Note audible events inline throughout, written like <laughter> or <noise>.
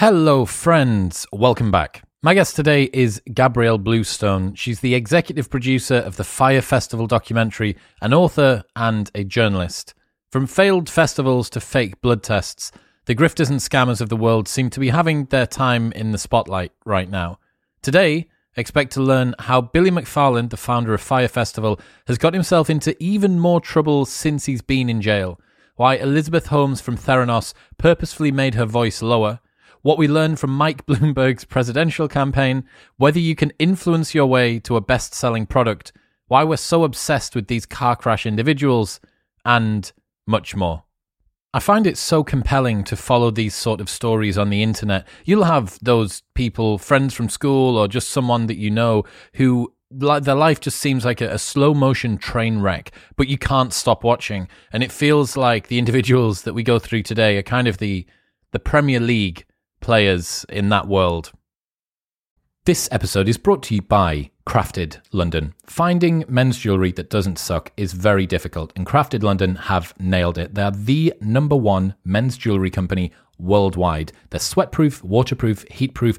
Hello, friends. Welcome back. My guest today is Gabrielle Bluestone. She's the executive producer of the Fyre Festival documentary, an author, and a journalist. From failed festivals to fake blood tests, the grifters and scammers of the world seem to be having their time in the spotlight right now. Today, expect to learn how Billy McFarland, the founder of Fyre Festival, has got himself into even more trouble since he's been in jail, why Elizabeth Holmes from Theranos purposefully made her voice lower what we learned from Mike <laughs> Bloomberg's presidential campaign, whether you can influence your way to a best selling product, why we're so obsessed with these car crash individuals, and much more. I find it so compelling to follow these sort of stories on the internet. You'll have those people, friends from school, or just someone that you know who their life just seems like a, a, slow motion train wreck, but you can't stop watching. And it feels like the <laughs> individuals that we go through today are kind of the the Premier League players in that world. This episode is brought to you by Crafted London. Finding men's jewellery that doesn't suck is very difficult, and Crafted London have nailed it. They're the number one men's jewellery company worldwide. They're sweatproof, waterproof, heatproof,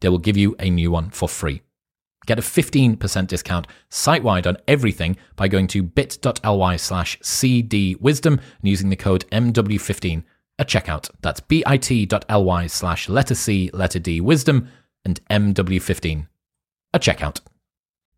they will give you a new one for free. Get a 15% discount site wide on everything by going to bit.ly slash cdwisdom and using the code MW15 at checkout. That's bit.ly slash letter C, letter D, wisdom, and MW15 at checkout.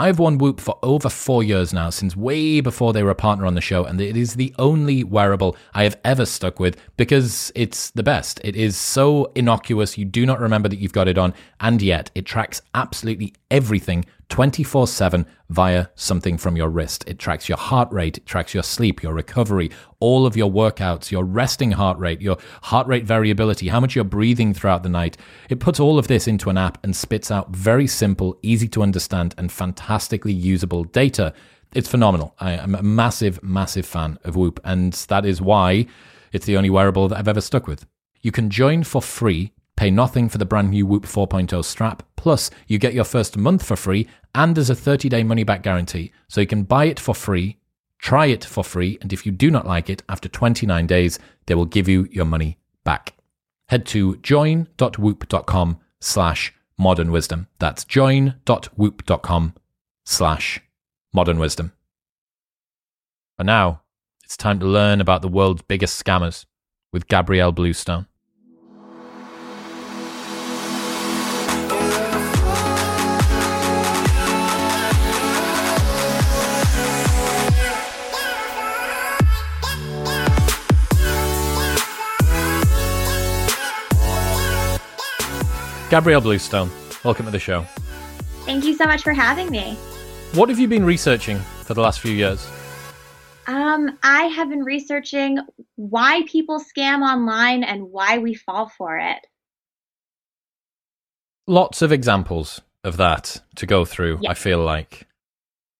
I've worn Whoop for over four years now, since way before they were a partner on the show, and it is the only wearable I have ever stuck with because it's the best. It is so innocuous, you do not remember that you've got it on, and yet it tracks absolutely everything 24 7 via something from your wrist. It tracks your heart rate, it tracks your sleep, your recovery, all of your workouts, your resting heart rate, your heart rate variability, how much you're breathing throughout the night. It puts all of this into an app and spits out very simple, easy to understand, and fantastically usable data. It's phenomenal. I am a massive, massive fan of Whoop, and that is why it's the only wearable that I've ever stuck with. You can join for free Pay nothing for the brand new Whoop 4.0 strap. Plus, you get your first month for free and there's a 30 day money back guarantee. So you can buy it for free, try it for free, and if you do not like it, after 29 days, they will give you your money back. Head to join.whoop.com slash modern wisdom. That's join.whoop.com slash modern wisdom. But now it's time to learn about the world's biggest scammers with Gabrielle Bluestone. Gabrielle Bluestone, welcome to the show. Thank you so much for having me. What have you been researching for the last few years? Um, I have been researching why people scam online and why we fall for it. Lots of examples of that to go through. I feel like.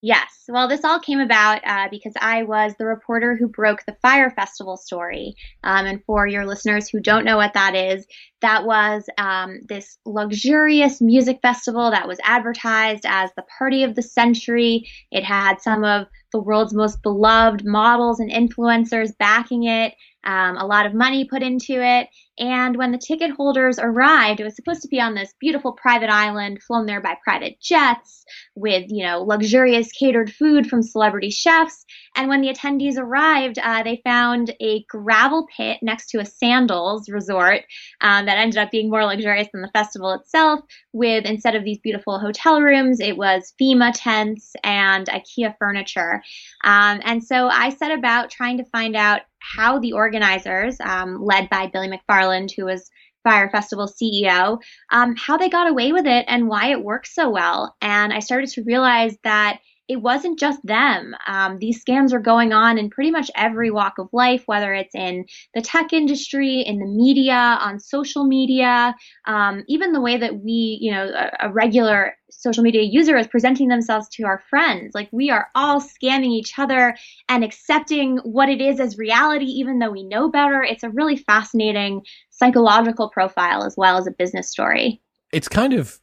Yes. Well, this all came about uh, because I was the reporter who broke the Fyre Festival story. Um, and for your listeners who don't know what that is, that was um, this luxurious music festival that was advertised as the party of the century. It had some of the world's most beloved models and influencers backing it um, a lot of money put into it. And when the ticket holders arrived, it was supposed to be on this beautiful private island, flown there by private jets, with you know luxurious catered food from celebrity chefs. And when the attendees arrived, uh, they found a gravel pit next to a sandals resort um, that ended up being more luxurious than the festival itself. With instead of these beautiful hotel rooms, it was FEMA tents and IKEA furniture. Um, and so I set about trying to find out how the organizers, um, led by Billy McFarland, who was Fyre Festival CEO, um, how they got away with it and why it works so well. And I started to realize that it wasn't just them. Um, these scams are going on in pretty much every walk of life, whether it's in the tech industry, in the media, on social media, um, even the way that we, you know, a, a, regular social media user is presenting themselves to our friends. Like we are all scamming each other and accepting what it is as reality, even though we know better. It's a really fascinating psychological profile as well as a business story. It's kind of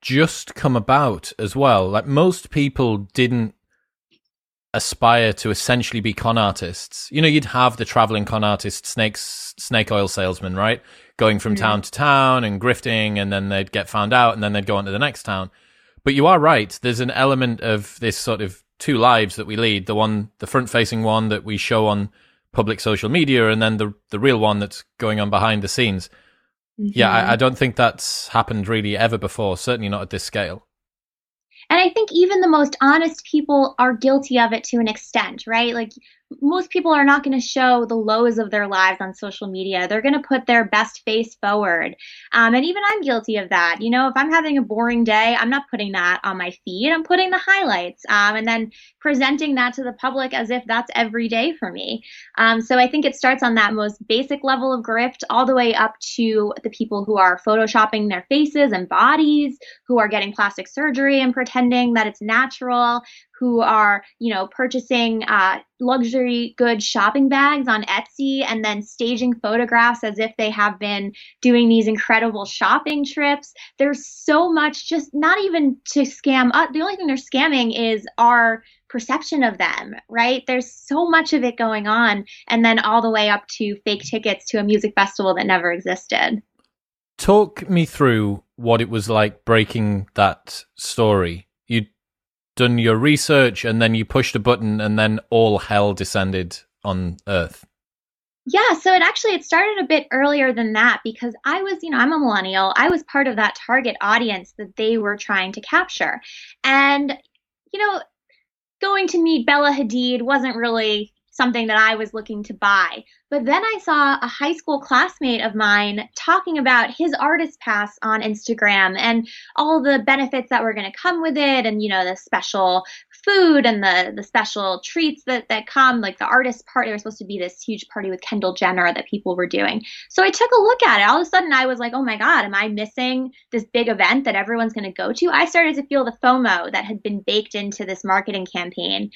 just come about as well. Like most people didn't aspire to essentially be con artists. You know, you'd have the traveling con artist, snakes, snake oil salesman, right? Going from mm-hmm. town to town and grifting, and then they'd get found out, and then they'd go on to the next town. But you are right. There's an element of this sort of two lives that we lead: the one, the front-facing one that we show on public social media, and then the the real one that's going on behind the scenes. Mm-hmm. Yeah, I, I don't think that's happened really ever before. Certainly not at this scale. And I think even the most honest people are guilty of it to an extent, right? Like most people are not going to show the lows of their lives on social media. They're going to put their best face forward. Um, and even I'm guilty of that. You know, if I'm having a boring day, I'm not putting that on my feed. I'm putting the highlights um, and then presenting that to the public as if that's every day for me. Um, so I think it starts on that most basic level of grift all the way up to the people who are photoshopping their faces and bodies, who are getting plastic surgery and pretending that it's natural, who are, you know, purchasing uh, luxury goods shopping bags on Etsy and then staging photographs as if they have been doing these incredible shopping trips. There's so much just not even to scam. Uh, the only thing they're scamming is our perception of them, right? There's so much of it going on. And then all the way up to fake tickets to a music festival that never existed. Talk me through what it was like breaking that story. You done your research and then you pushed a button and then all hell descended on Earth? Yeah, so it actually it started a bit earlier than that because I was, you know, I'm a millennial. I was part of that target audience that they were trying to capture. And you know, going to meet Bella Hadid wasn't really something that I was looking to buy. But then I saw a high school classmate of mine talking about his artist pass on Instagram and all the benefits that were going to come with it and you know the special food and the the special treats that that come like the artist party there was supposed to be this huge party with Kendall Jenner that people were doing. So I took a look at it. All of a sudden I was like, "Oh my god, am I missing this big event that everyone's going to go to?" I started to feel the FOMO that had been baked into this marketing campaign.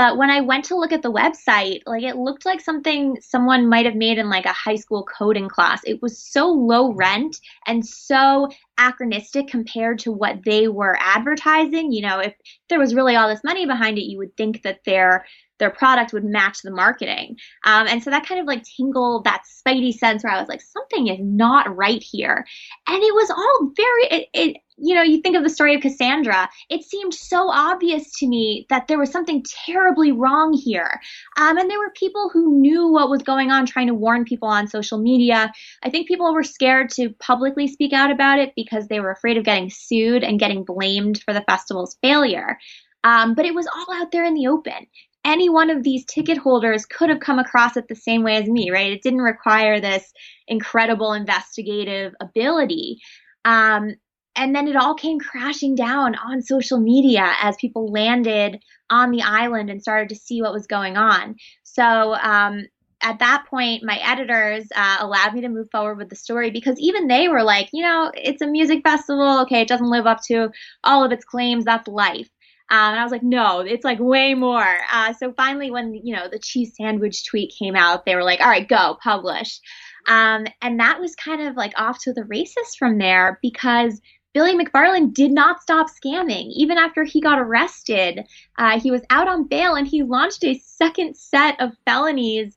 But when I went to look at the website, like it looked like something someone might have made in like a high school coding class. It was so low rent and so anachronistic compared to what they were advertising. You know, if there was really all this money behind it, you would think that their their product would match the marketing. Um, and so that kind of like tingled that spidey sense where I was like, something is not right here. And it was all very, it, it you know, you think of the story of Cassandra, it seemed so obvious to me that there was something terribly wrong here. Um, and there were people who knew what was going on, trying to warn people on social media. I think people were scared to publicly speak out about it because they were afraid of getting sued and getting blamed for the festival's failure. Um, but it was all out there in the open. Any one of these ticket holders could have come across it the same way as me, right? It didn't require this incredible investigative ability. Um, and then it all came crashing down on social media as people landed on the island and started to see what was going on. So um, at that point, my editors uh, allowed me to move forward with the story because even they were like, you know, it's a music festival. Okay, it doesn't live up to all of its claims. That's life. Um, and I was like, no, it's like way more. Uh, so finally, when you know the cheese sandwich tweet came out, they were like, all right, go publish. Um, and that was kind of like off to the races from there because Billy McFarland did not stop scamming. Even after he got arrested, uh, he was out on bail and he launched a second set of felonies,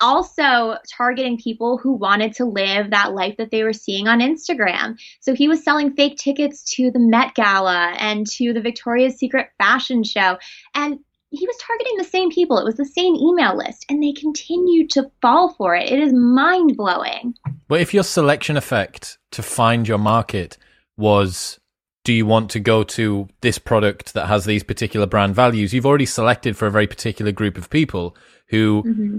also targeting people who wanted to live that life that they were seeing on Instagram. So he was selling fake tickets to the Met Gala and to the Victoria's Secret fashion show. And he was targeting the same people. It was the same email list, and they continued to fall for it. It is mind blowing. But if your selection effect to find your market was do you want to go to this product that has these particular brand values? You've already selected for a very particular group of people who mm-hmm.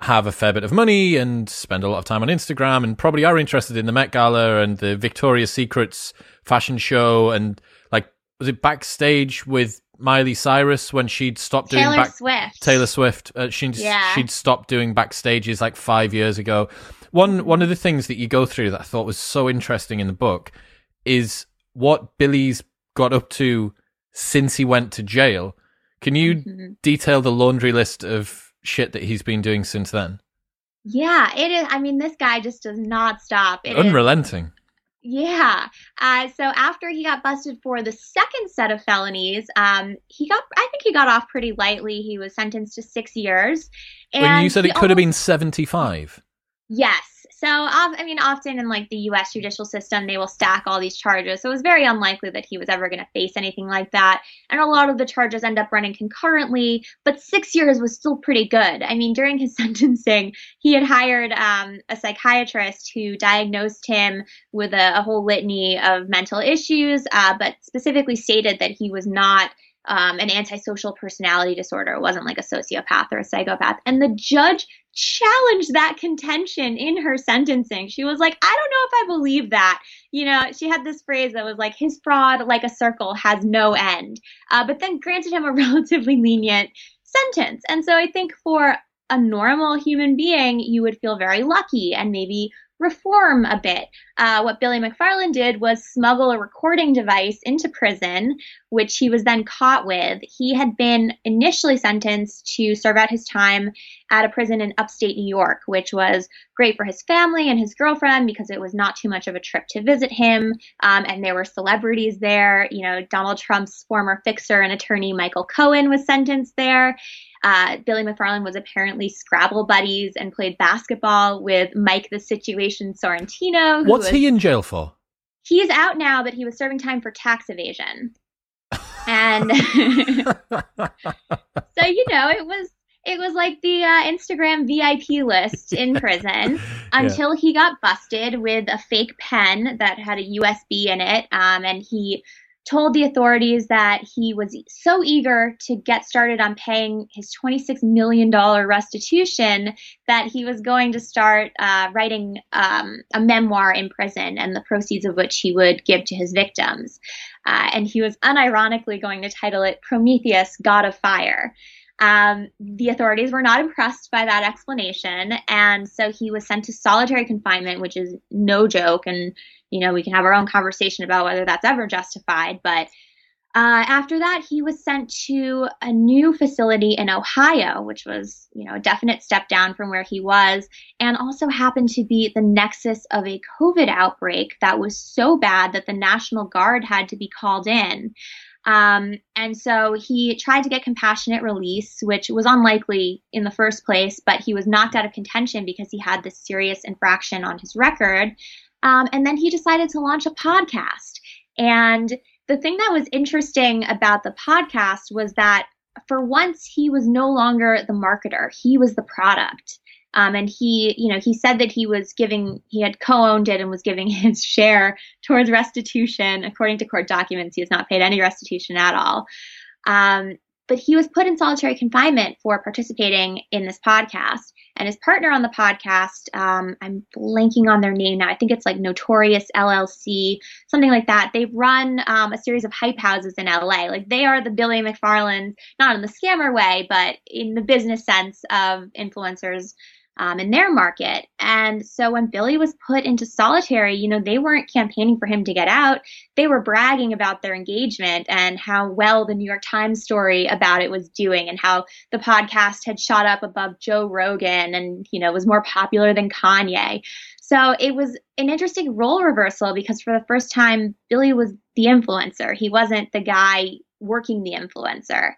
have a fair bit of money and spend a lot of time on Instagram and probably are interested in the Met Gala and the Victoria's Secrets fashion show and like was it backstage with Miley Cyrus when she'd stopped doing Taylor back- Swift. Taylor Swift. Uh, she'd yeah. she'd stopped doing backstages like five years ago. One one of the things that you go through that I thought was so interesting in the book is what Billy's got up to since he went to jail. Can you mm-hmm. detail the laundry list of shit that he's been doing since then? Yeah, it is. I mean, this guy just does not stop. It Unrelenting. Is, yeah. Uh, so after he got busted for the second set of felonies, um, he got. I think he got off pretty lightly. He was sentenced to six years. And when you said it could almost, have been seventy-five. Yes, so, I mean, often in like the U.S. judicial system, they will stack all these charges. So it was very unlikely that he was ever going to face anything like that. And a lot of the charges end up running concurrently. But six years was still pretty good. I mean, during his <laughs> sentencing, he had hired um, a psychiatrist who diagnosed him with a, a whole litany of mental issues, uh, but specifically stated that he was not um, an antisocial personality disorder. It wasn't like a sociopath or a psychopath. And the judge challenged that contention in her sentencing. She was like, I don't know if I believe that. You know, she had this phrase that was like, his fraud, like a circle, has no end. Uh, but then granted him a <laughs> relatively lenient sentence. And so I think for a normal human being, you would feel very lucky and maybe reform a bit. Uh, what Billy McFarland did was smuggle a recording device into prison, which he was then caught with. He had been initially sentenced to serve out his time at a prison in upstate New York, which was great for his family and his girlfriend because it was not too much of a trip to visit him. Um, and there were celebrities there. You know, Donald Trump's former fixer and attorney, Michael Cohen, was sentenced there. Uh, Billy McFarland was apparently Scrabble buddies and played basketball with Mike the Situation Sorrentino. What's was, he in jail for? He's out now, but he was serving time for tax evasion. And <laughs> <laughs> so you know, it was it was like the uh, Instagram VIP list in <laughs> prison until yeah. he got busted with a fake pen that had a USB in it, um, and he told the authorities that he was so eager to get started on paying his $26 million restitution that he was going to start uh, writing um, a memoir in prison and the proceeds of which he would give to his victims. Uh, and he was unironically going to title it Prometheus, God of Fire. Um, the authorities were not impressed by that explanation, and so he was sent to solitary confinement, which is no joke. And you know, we can have our own conversation about whether that's ever justified. But uh, after that, he was sent to a new facility in Ohio, which was, you know, a definite step down from where he was, and also happened to be the nexus of a COVID outbreak that was so bad that the National Guard had to be called in. Um, and so he tried to get compassionate release, which was unlikely in the first place, but he was knocked out of contention because he had this serious infraction on his record. Um, and then he decided to launch a podcast. And the thing that was interesting about the podcast was that for once he was no longer the marketer, he was the product. Um, and he, you know, he said that he was giving, he had co-owned it and was giving <laughs> his share towards restitution. According to court documents, he has not paid any restitution at all. Um, but he was put in solitary confinement for participating in this podcast. And his partner on the podcast, um, I'm blanking on their name now. I think it's like Notorious LLC, something like that. They run um, a series of hype houses in LA. Like they are the Billy McFarland, not in the scammer way, but in the business sense of influencers um, in their market. And so when Billy was put into solitary, you know, they weren't campaigning for him to get out. They were bragging about their engagement and how well the New York Times story about it was doing and how the podcast had shot up above Joe Rogan and, you know, was more popular than Kanye. So it was an interesting role reversal because for the first time, Billy was the influencer. He wasn't the guy working the influencer.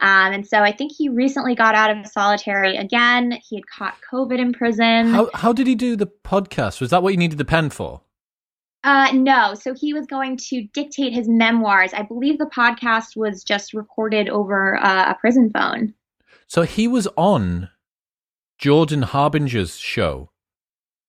Um, and so I think he recently got out of solitary again. He had caught COVID in prison. How how did he do the podcast? Was that what you needed the pen for? Uh, no. So he was going to dictate his memoirs. I believe the podcast was just recorded over uh, a prison phone. So he was on Jordan Harbinger's show.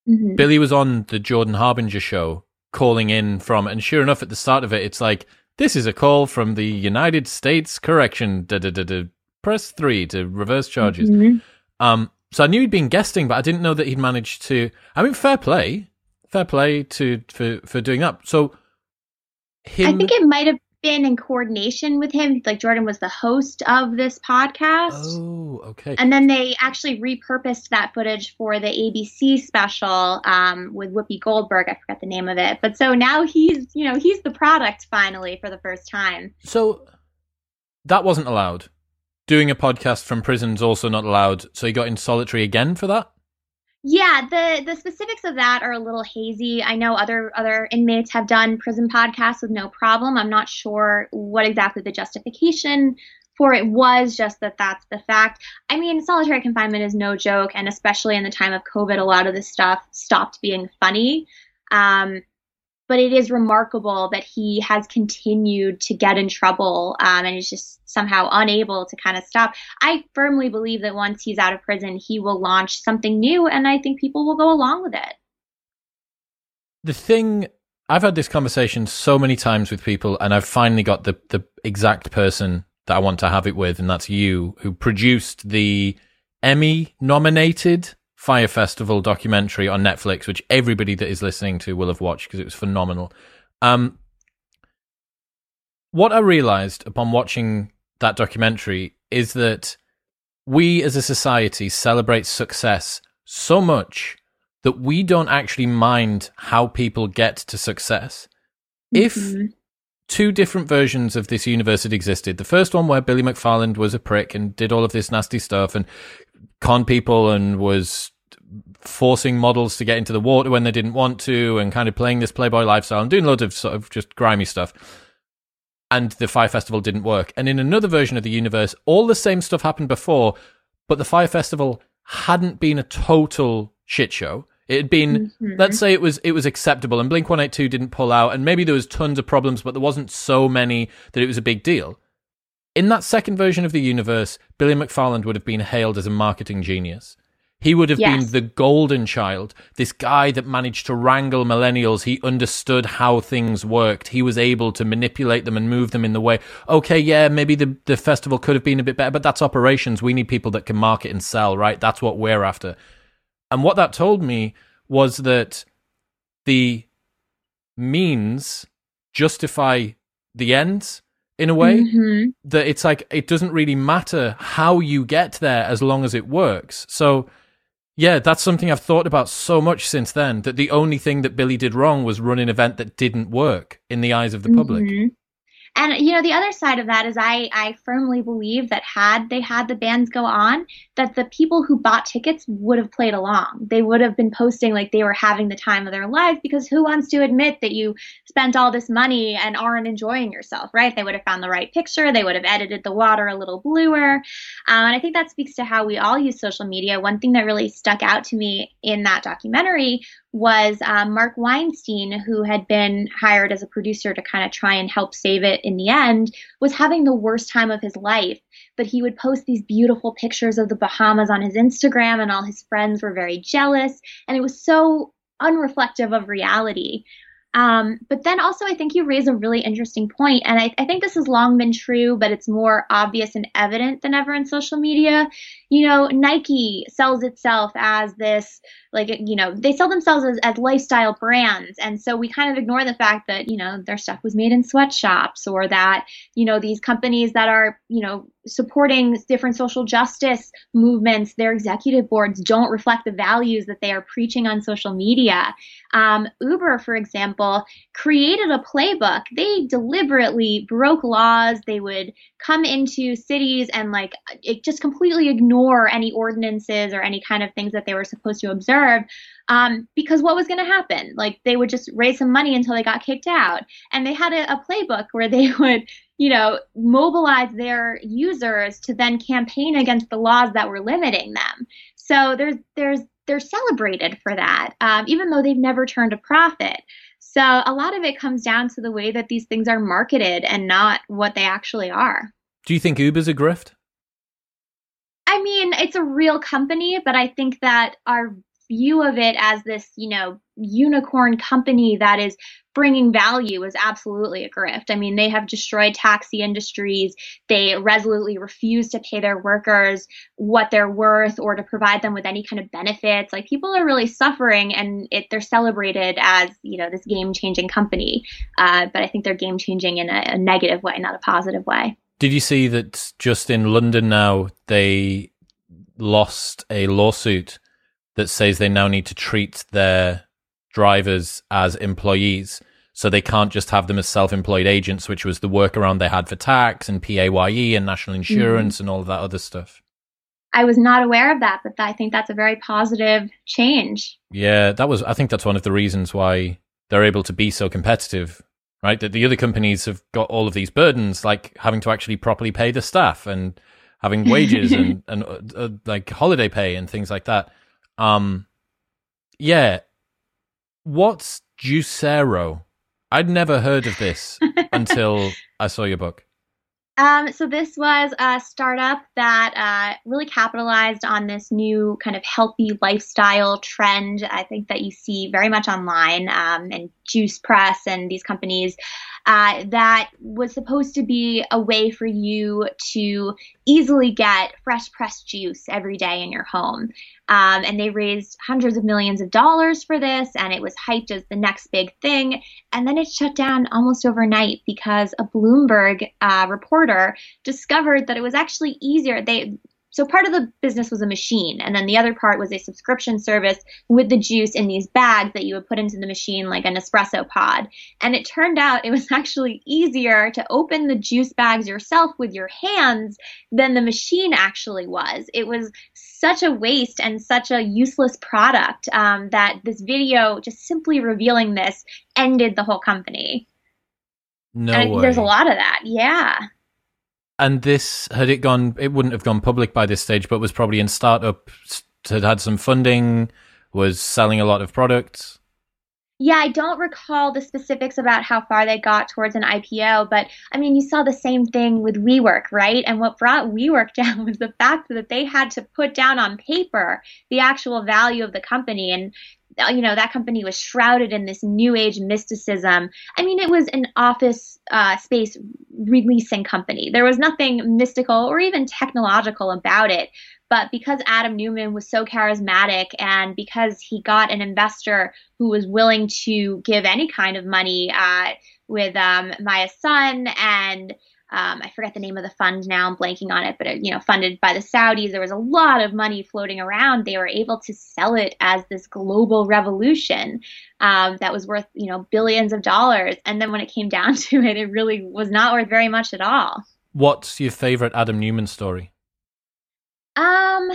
Mm-hmm. Billy was on the Jordan Harbinger show calling in from, and sure enough, at the start of it, it's like, this is a call from the United States Correction. Da, da, da. Press three to reverse charges. Mm-hmm. Um, so I knew he'd been guesting, but I didn't know that he'd managed to. I mean, fair play, fair play to for for doing that. So him, I think it might have been in coordination with him. Like Jordan was the host of this podcast. Oh, okay. And then they actually repurposed that footage for the ABC special um, with Whoopi Goldberg. I forgot the name of it. But so now he's, you know, he's the product finally for the first time. So that wasn't allowed. Doing a podcast from prison's also not allowed. So he got in solitary again for that. Yeah, the the specifics of that are a little hazy. I know other other inmates have done prison podcasts with no problem. I'm not sure what exactly the justification for it was, just that that's the fact. I mean, solitary confinement is no joke, and especially in the time of COVID, a lot of this stuff stopped being funny. Um, but it is remarkable that he has continued to get in trouble um, and is just somehow unable to kind of stop. I firmly believe that once he's out of prison, he will launch something new, and I think people will go along with it. The thing I've had this conversation so many times with people, and I've finally got the the exact person that I want to have it with, and that's you, who produced the Emmy nominated Fyre Festival documentary on Netflix, which everybody that is listening to will have watched because it was phenomenal. Um, what I realized upon watching that documentary is that we as a society celebrate success so much that we don't actually mind how people get to success. If Mhm. two different versions of this universe had existed. The first one where Billy McFarland was a prick and did all of this nasty stuff and con people and was forcing models to get into the water when they didn't want to and kind of playing this playboy lifestyle and doing loads of sort of just grimy stuff. And the Fyre Festival didn't work. And in another version of the universe, all the same stuff happened before, but the Fyre Festival hadn't been a total shit show. It had been Mhm. let's say it was it was acceptable and Blink 182 didn't pull out and maybe there was tons of problems but there wasn't so many that it was a big deal. In that second version of the universe, Billy McFarland would have been hailed as a marketing genius. He would have been the golden child, this guy that managed to wrangle millennials. He understood how things worked. He was able to manipulate them and move them in the way. Okay, yeah, maybe the, the festival could have been a bit better, but that's operations. We need people that can market and sell, right? That's what we're after. And what that told me was that the means justify the ends in a way Mhm. that it's like it doesn't really matter how you get there as long as it works. So yeah, that's something I've thought about so much since then that the only thing that Billy did wrong was run an event that didn't work in the eyes of the public. Mm-hmm. And you know, the other side of that is I I firmly believe that had they had the bands go on, that the people who bought tickets would have played along. They would have been posting like they were having the time of their life because who wants to admit that you spent all this money and aren't enjoying yourself, right? They would have found the right picture, they would have edited the water a little bluer. Um, and I think that speaks to how we all use social media. One thing that really stuck out to me in that documentary was um, Marc Weinstein, who had been hired as a producer to kind of try and help save it in the end, was having the worst time of his life. But he would post these beautiful pictures of the Bahamas on his Instagram, and all his friends were very jealous. And it was so unreflective of reality. Um, but then also, I think you raise a really interesting point, and I, I think this has long been true, but it's more obvious and evident than ever in social media. you know, Nike sells itself as this, like, you know, they sell themselves as, as lifestyle brands. And so we kind of ignore the fact that, you know, their stuff was made in sweatshops or that, you know, these companies that are, you know, supporting different social justice movements, their executive boards don't reflect the values that they are preaching on social media. Um, Uber, for example, created a playbook. They deliberately broke laws. They would come into cities and like just completely ignore any ordinances or any kind of things that they were supposed to observe. Um, because what was going to happen? Like they would just raise some money until they got kicked out. And they had a, a playbook where they <laughs> would you know, mobilize their users to then campaign against the laws that were limiting them. So there's there's they're celebrated for that, um, even though they've never turned a profit. So a lot of it comes down to the way that these things are marketed and not what they actually are. Do you think Uber's a grift? I mean, it's a real company, but I think that our view of it as this, you know, unicorn company that is bringing value is absolutely a grift. I mean, they have destroyed taxi industries. They resolutely refuse to pay their workers what they're worth or to provide them with any kind of benefits. Like people are really suffering, and it, they're celebrated as you know this game-changing company. Uh, but I think they're game-changing in a, a negative way, not a positive way. Did you see that just in London now they lost a lawsuit that says they now need to treat their drivers as employees. So they can't just have them as self-employed agents, which was the workaround they had for tax and PAYE and national mm-hmm. insurance mm-hmm. and all of that other stuff. I was not aware of that, but I think that's a very positive change. Yeah, that was. I think that's one of the reasons why they're able to be so competitive, right? That the other companies have got all of these burdens, like having to actually properly pay the staff and having wages <laughs> and and uh, uh, like holiday pay and things like that. Um, yeah, What's Juicero? I'd never heard of this <laughs> until I saw your book. Um, so this was a startup that uh, really capitalized on this new kind of healthy lifestyle trend. I think that you see very much online um, and Juice Press and these companies uh, that was supposed to be a way for you to easily get fresh pressed juice every day in your home. Um, and they raised hundreds of millions of dollars for this, and it was hyped as the next big thing. And then it shut down almost overnight because a Bloomberg uh, reporter discovered that it was actually easier. They so part of the business was a machine, and then the other part was a subscription service with the juice in these bags that you would put into the machine like an espresso pod. And it turned out it was <laughs> actually easier to open the juice bags yourself with your hands than the machine actually was. It was such a waste and such a useless product um, that this video, just simply revealing this, ended the whole company. No and way. There's a lot of that. Yeah. And this had it gone, it wouldn't have gone public by this stage, but was probably in startup, had had some funding, was selling a lot of products. Yeah, I don't recall the specifics about how far they got towards an IPO, but I mean, you saw the same thing with WeWork, right? And what brought WeWork <laughs> down was the fact that they had to put down on paper the actual value of the company. And uh, you know that company was shrouded in this new age mysticism i mean it was an office uh, space releasing company there was nothing mystical or even technological about it but because adam Neumann was so charismatic and because he got an investor who was willing to give any kind of money uh, with um, Masa Son and um, I forget the name of the fund now. I'm blanking on it, but it, you know, funded by the Saudis. There was a lot of money floating around. They were able to sell it as this global revolution um, that was worth you know billions of dollars. And then when it came down <laughs> to it, it really was not worth very much at all. What's your favorite Adam Neumann story? Um,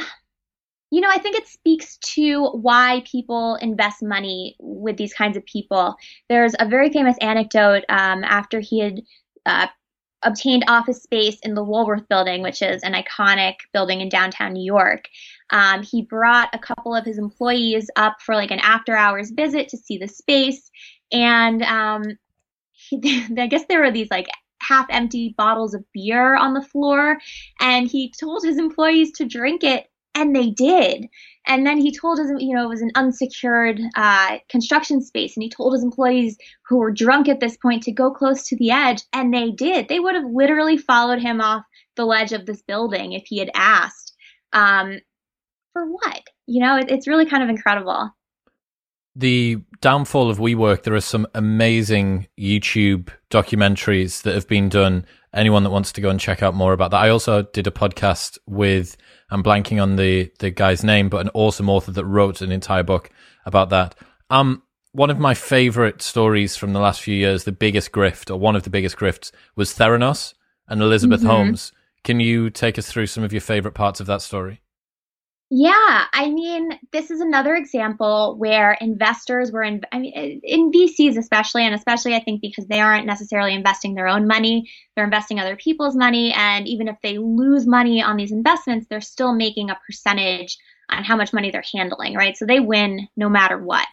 you know, I think it speaks to why people invest money with these kinds of people. There's a very famous anecdote um, after he had uh, obtained office space in the Woolworth building, which is an iconic building in downtown New York. Um, he brought a couple of his employees up for like an after hours visit to see the space. And um, he, <laughs> I guess there were these like half empty bottles of beer on the floor. And he told his employees to drink it, and they did. And then he told his, you know, it was an unsecured uh, construction space, and he told his employees who were drunk at this point to go close to the edge, and they did. They would have literally followed him off the ledge of this building if he had asked. Um, for what? You know, it, it's really kind of incredible. The downfall of WeWork, there are some amazing YouTube documentaries that have been done. Anyone that wants to go and check out more about that. I also did a podcast with, I'm blanking on the, the guy's name, but an awesome author that wrote an entire book about that. Um, one of my favorite stories from the last few years, the biggest grift, or one of the biggest grifts, was Theranos and Elizabeth mm-hmm. Holmes. Can you take us through some of your favorite parts of that story? Yeah, I mean, this is another example where investors were in, I mean, in VCs especially, and especially I think because they aren't necessarily investing their own money, they're investing other people's money, and even if they lose money on these investments, they're still making a percentage on how much money they're handling, right? So they win no matter what.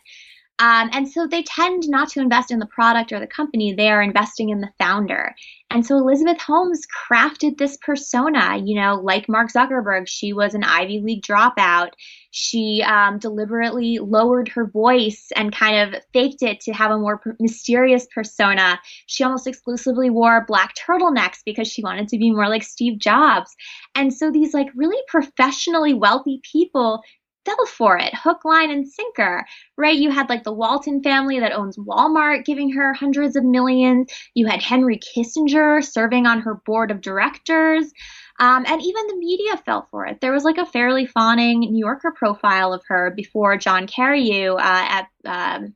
Um, and so they tend not to invest in the product or the company, they are investing in the founder. And so Elizabeth Holmes crafted this persona, you know, like Mark Zuckerberg. She was an Ivy League dropout. She um, deliberately lowered her voice and kind of faked it to have a more mysterious persona. She almost exclusively wore black turtlenecks because she wanted to be more like Steve Jobs. And so these like really professionally wealthy people fell for it. Hook line and sinker. Right you had like the walton family that owns walmart giving her hundreds of millions. You had henry kissinger serving on her board of directors. Um, and even the media fell for it. There was like a fairly fawning new yorker profile of her before john carreyrou uh, at um,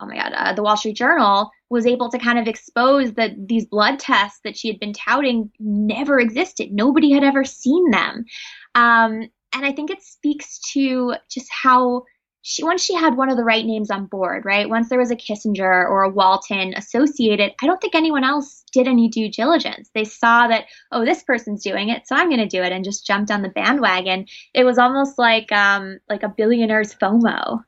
oh my god uh, the wall street journal was able to kind of expose that these blood tests that she had been touting never existed. Nobody had ever seen them. Um, and I think it speaks to just how she once she had one of the right names on board, right? Once there was a Kissinger or a Walton associated, I don't think anyone else did any due diligence. They saw that, oh, this person's doing it, so I'm going to do it, and just jumped on the bandwagon. It was almost like um, like a billionaire's FOMO.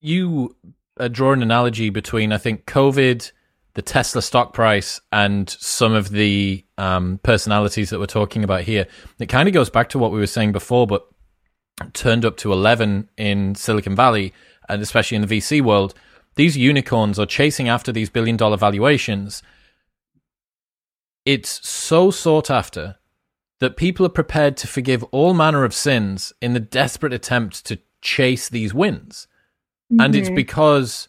You uh, draw an analogy between, I think, COVID the Tesla stock price and some of the um, personalities that we're talking about here, it kind of goes back to what we were saying before, but turned up to 11 in Silicon Valley, and especially in the VC world. These unicorns are chasing after these billion dollar valuations. It's so sought after that people are prepared to forgive all manner of sins in the desperate attempt to chase these wins. Mm-hmm. And it's mm-hmm. because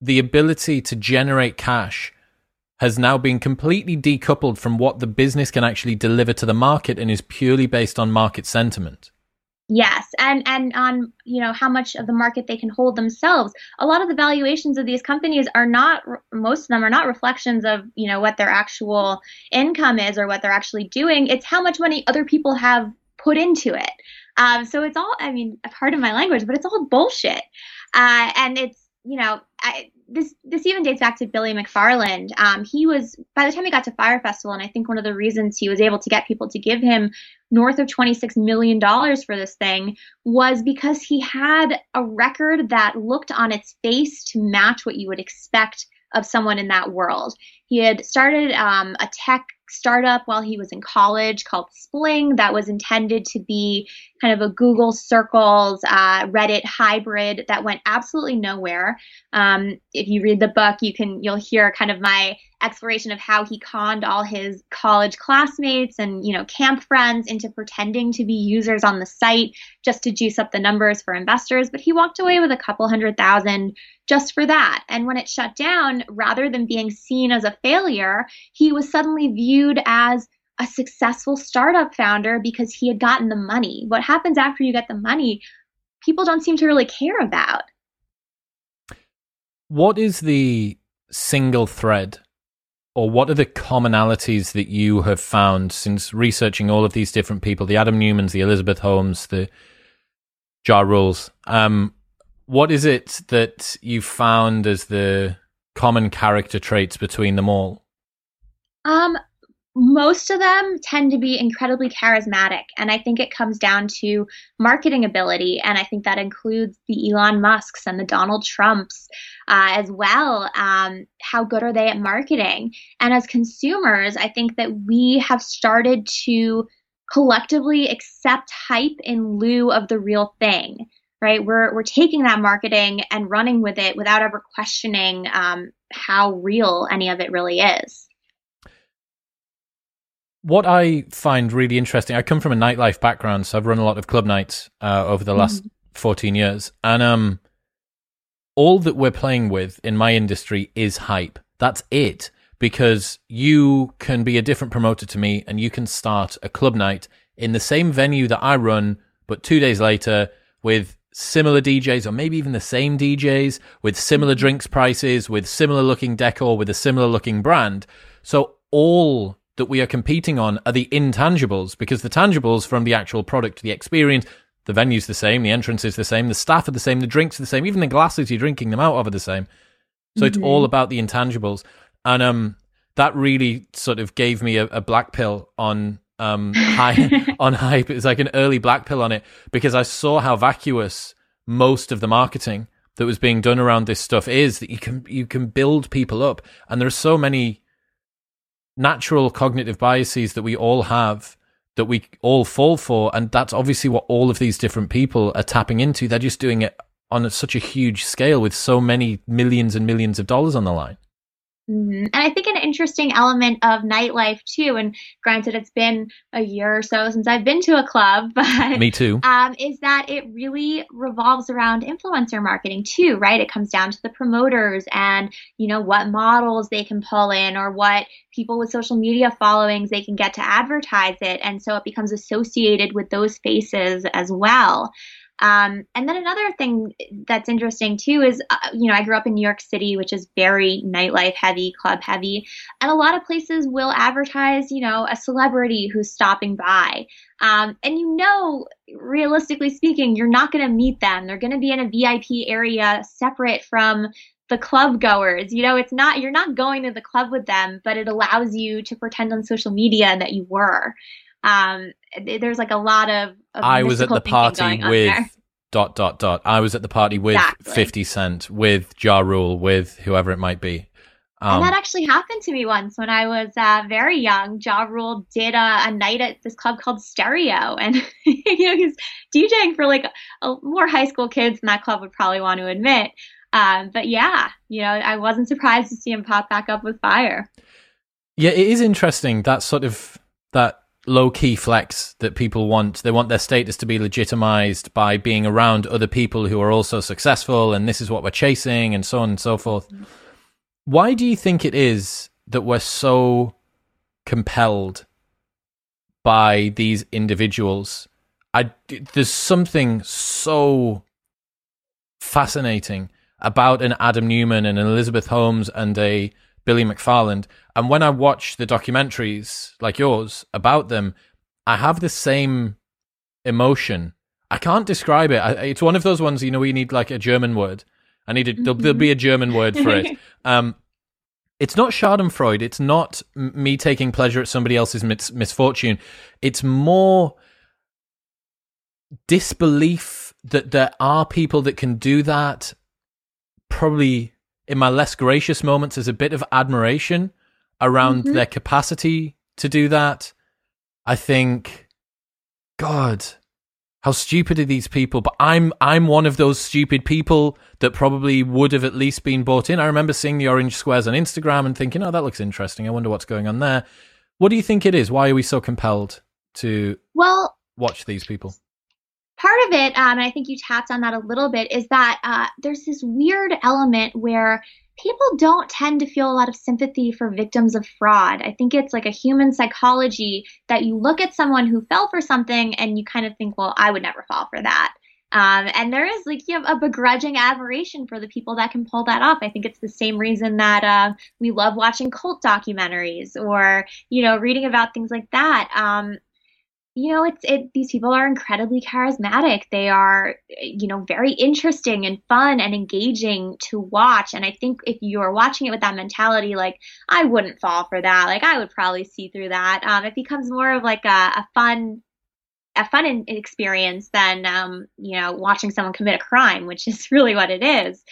the ability to generate cash has now been completely decoupled from what the business can actually deliver to the market and is purely based on market sentiment. Yes, and and on you know how much of the market they can hold themselves. A lot of the valuations of these companies are not most of them are not reflections of you know what their actual income is or what they're actually doing. It's how much money other people have put into it. Um, so it's all I mean, part of my language, but it's all bullshit. Uh, and it's you know, I, this this even dates back to Billy McFarland. Um, he was by the time he got to Fyre Festival, and I think one of the reasons he was able to get people to give him north of twenty six million dollars for this thing was because he had a record that looked on its face to match what you would expect of someone in that world. He had started um, a tech startup while he was in college called Spling that was intended to be kind of a Google Circles, uh, Reddit hybrid that went absolutely nowhere. Um, if you read the book, you can you'll hear kind of my exploration of how he conned all his college classmates and you know camp friends into pretending to be users on the site just to juice up the numbers for investors. But he walked away with a couple hundred thousand just for that. And when it shut down, rather than being seen as a failure, he was suddenly viewed as a successful startup founder because he had gotten the money. What happens after you get the money, people don't seem to really care about. What is the single thread or what are the commonalities that you have found since researching all of these different people, the Adam Neumanns, the Elizabeth Holmes, the Ja Rules? Um, what is it that you found as the common character traits between them all? Um, most of them tend to be incredibly charismatic. And I think it comes down to marketing ability. And I think that includes the Elon Musks and the Donald Trumps uh, as well. Um, how good are they at marketing? And as consumers, I think that we have started to collectively accept hype in lieu of the real thing. Right, we're we're taking that marketing and running with it without ever questioning um, how real any of it really is what I find really interesting, I come from a nightlife background, so I've run a lot of club nights uh, over the last mm. 14 years. And um, all that we're playing with in my industry is hype. That's it. Because you can be a different promoter to me and you can start a club night in the same venue that I run, but two days later with similar DJs or maybe even the same DJs with similar mm-hmm. drinks prices, with similar looking decor, with a similar looking brand. So all that we are competing on are the intangibles because the tangibles from the actual product, to the experience, the venue's the same, the entrance is the same, the staff are the same, the drinks are the same, even the glasses you're drinking them out of are the same. So mm-hmm. it's all about the intangibles. And um, that really sort of gave me a, a black pill on um, high, <laughs> <laughs> on hype. It was like an early black pill on it because I saw how vacuous most of the marketing that was being done around this stuff is that you can you can build people up and there are so many natural cognitive biases that we all have that we all fall for. And that's obviously what all of these different people are tapping into. They're just doing it on such a huge scale with so many millions and millions of dollars on the line. Mm-hmm. And I think an interesting element of nightlife too, and granted, it's been a year or so since I've been to a club, <laughs> but me too, um, is that it really revolves around influencer marketing too, right? It comes down to the promoters and you know what models they can pull in or what people with social media followings they can get to advertise it, and so it becomes associated with those faces as well. Um, and then another thing that's interesting too is, uh, you know, I grew up in New York City, which is very nightlife heavy, club heavy, and a lot of places will advertise, you know, a celebrity who's stopping by. Um, and you know, realistically speaking, you're not going to meet them. They're going to be in a VIP area separate from the club goers. You know, it's not, you're not going to the club with them, but it allows you to pretend on social media that you were um, there's like a lot of, of I was at the party with dot dot dot. I was at the party with exactly. Fifty Cent, with Ja Rule, with whoever it might be. Um, and that actually happened to me once when I was uh, very young. Ja Rule did a, a, night at this club called Stereo, and you know he's DJing for like a, more high school kids than that club would probably want to admit. Um, but yeah, you know, I wasn't surprised to see him pop back up with Fyre. Yeah, it is interesting that sort of that low key flex that people want. They want their status to be legitimized by being around other people who are also successful, and this is what we're chasing, and so on and so forth. Why do you think it is that we're so compelled by these individuals? I, there's something so fascinating about an Adam Neumann and an Elizabeth Holmes and a Billy McFarland. And when I watch the documentaries like yours about them, I have the same emotion. I can't describe it. I, it's one of those ones, you know, you need like a German word. I need a, there'll, there'll be a German word for it. <laughs> Um, it's not Schadenfreude. It's not me taking pleasure at somebody else's mis- misfortune. It's more disbelief that there are people that can do that. Probably in my less gracious moments, is a bit of admiration around mm-hmm. their capacity to do that. I think, God, how stupid are these people? But I'm I'm one of those stupid people that probably would have at least been bought in. I remember seeing the orange squares on Instagram and thinking, oh, that looks interesting. I wonder what's going on there. What do you think it is? Why are we so compelled to well watch these people? Part of it, um, and I think you tapped on that a little bit, is that uh, there's this weird element where people don't tend to feel a lot of sympathy for victims of fraud. I think it's like a human psychology that you look at someone who fell for something and you kind of think, well, I would never fall for that. Um, and there is like you have a begrudging admiration for the people that can pull that off. I think it's the same reason that uh, we love watching cult documentaries or you know reading about things like that. Um, you know, it's it. These people are incredibly charismatic. They are, you know, very interesting and fun and engaging to watch. And I think if you're watching it with that mentality, like I wouldn't fall for that. Like I would probably see through that. Um, it becomes more of like a, a fun, a fun experience than, um, you know, watching someone commit a crime, which is <laughs> really what it is.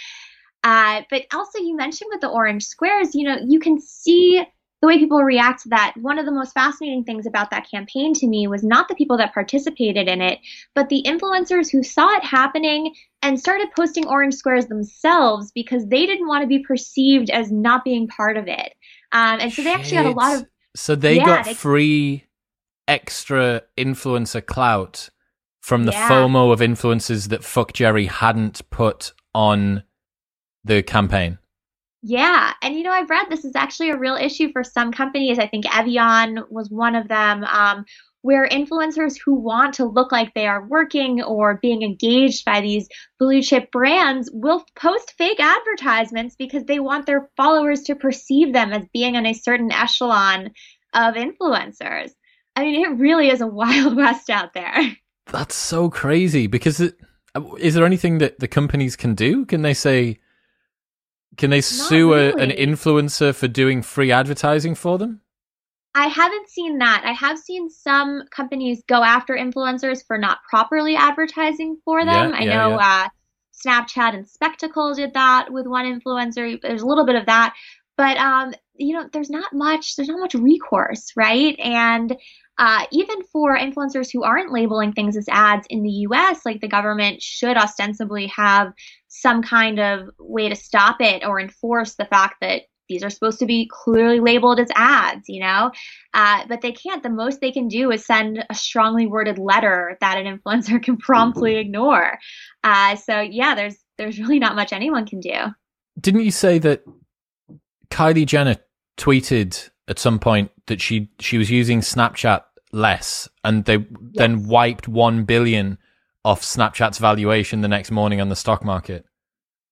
Uh, but also, you mentioned with the orange squares, you know, you can see the way people react to that, one of the most fascinating things about that campaign to me was not the people that participated in it, but the influencers who saw it happening and started posting orange squares themselves because they didn't want to be perceived as not being part of it. Um, and so they actually had a lot of So they Yeah, got they- free extra influencer clout from the Yeah. FOMO of influencers that Fuck Jerry hadn't put on the campaign. Yeah, and you know, I've read this is actually a real issue for some companies. I think Evian was one of them, um, where influencers who want to look like they are working or being engaged by these blue chip brands will post fake advertisements because they want their followers to perceive them as being on a certain echelon of influencers. I mean, it really is a <laughs> wild west out there. That's so crazy because it, is there anything that the companies can do? Can they say, can they sue a, an influencer for doing free advertising for them? I haven't seen that. I have seen some companies go after influencers for not properly advertising for them. Yeah, I yeah, know yeah. Uh, Snapchat and Spectacle did that with one influencer. There's a little bit of that, but um, you know, there's not much. There's not much recourse, right? And uh, even for influencers who aren't labeling things as ads in the U.S., like the government should ostensibly have some kind of way to stop it or enforce the fact that these are supposed to be clearly labeled as ads, you know? Uh, but they can't. The most they can do is send a strongly worded letter that an influencer <laughs> can promptly ignore. Uh, so yeah, there's there's really not much anyone can do. Didn't you say that Kylie Jenner tweeted at some point that she she was using Snapchat less, and they then wiped one billion off Snapchat's valuation the next morning on the stock market?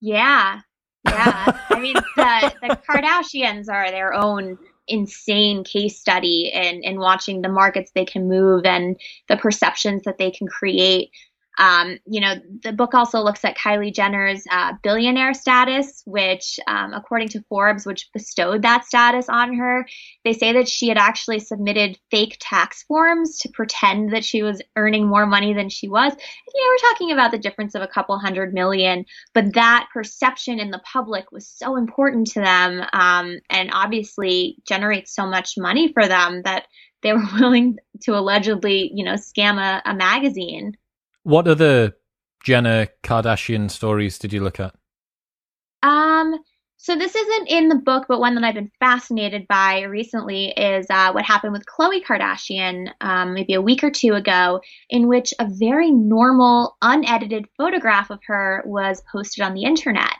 Yeah, yeah. I mean, <laughs> the the Kardashians are their own insane case study in in watching the markets they can move and the perceptions that they can create. Um, you know, the book also looks at Kylie Jenner's uh, billionaire status, which, um, according to Forbes, which bestowed that status on her, they say that she had actually submitted fake tax forms to pretend that she was earning more money than she was. You know, we're talking about the difference of a couple hundred million, but that perception in the public was so important to them, um, and obviously generates so much money for them that they were <laughs> willing to allegedly, you know, scam a, a magazine. What other Jenner Kardashian stories did you look at? Um, so this isn't in the book, but one that I've been fascinated by recently is uh, what happened with Khloe Kardashian um, maybe a week or two ago, in which a very normal, unedited photograph of her was posted on the internet.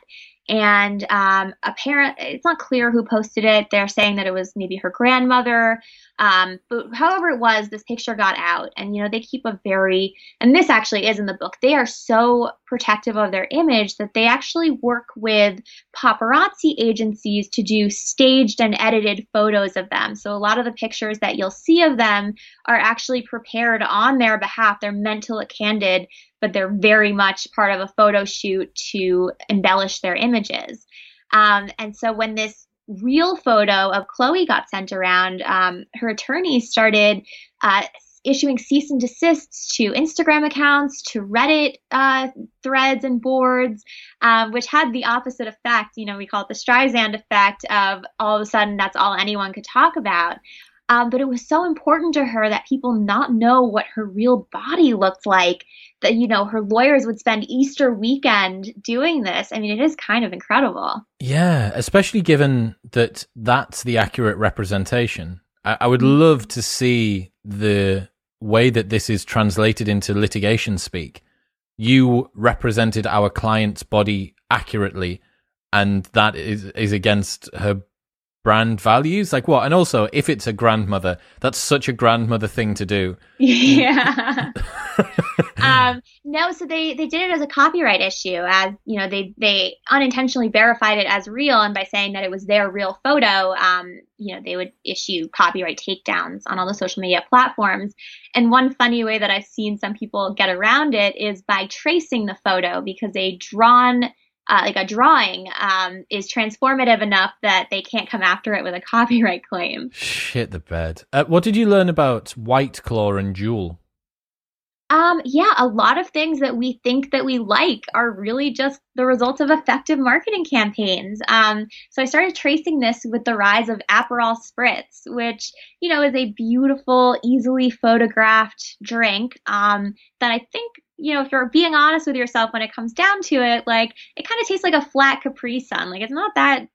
And um, apparent, it's not clear who posted it. They're saying that it was maybe her grandmother. Um, but however it was, this picture got out, and you know they keep a very, and this actually is in the book. They are so protective of their image that they actually work with paparazzi agencies to do staged and edited photos of them. So a lot of the pictures that you'll see of them are actually prepared on their behalf. They're meant to look candid, but they're very much part of a photo shoot to embellish their images. Um, and so when this real photo of Khloe got sent around, um, her attorneys started uh, issuing cease and desists to Instagram accounts, to Reddit uh, threads and boards, um, which had the opposite effect. You know, we call it the Streisand effect of all of a sudden that's all anyone could talk about. Um, but it was so important to her that people not know what her real body looked like. That you know, her lawyers would spend Easter weekend doing this. I mean, it is kind of incredible. Yeah, especially given that that's the accurate representation. I, I would love to see the way that this is translated into litigation speak. You represented our client's body accurately, and that is is against her brand values. Like what? And also, if it's a grandmother, that's such a grandmother thing to do. <laughs> Yeah. <laughs> um, no, so they they did it as a copyright issue, as you know, they they unintentionally verified it as real, and by saying that it was their real photo, um, you know, they would issue copyright takedowns on all the social media platforms. And one funny way that I've seen some people get around it is by tracing the photo because a drawn uh, like a drawing um, is transformative enough that they can't come after it with a <laughs> copyright claim. Shit the bed. Uh, what did you learn about White Claw and Juul? Um, yeah, a lot of things that we think that we like are really just the results of effective marketing campaigns. Um, so I started tracing this with the rise of Aperol Spritz, which, you know, is a beautiful, easily photographed drink um, that I think, you know, if you're being honest with yourself when it comes down to it, like it kind of tastes like a flat Capri Sun. Like it's not that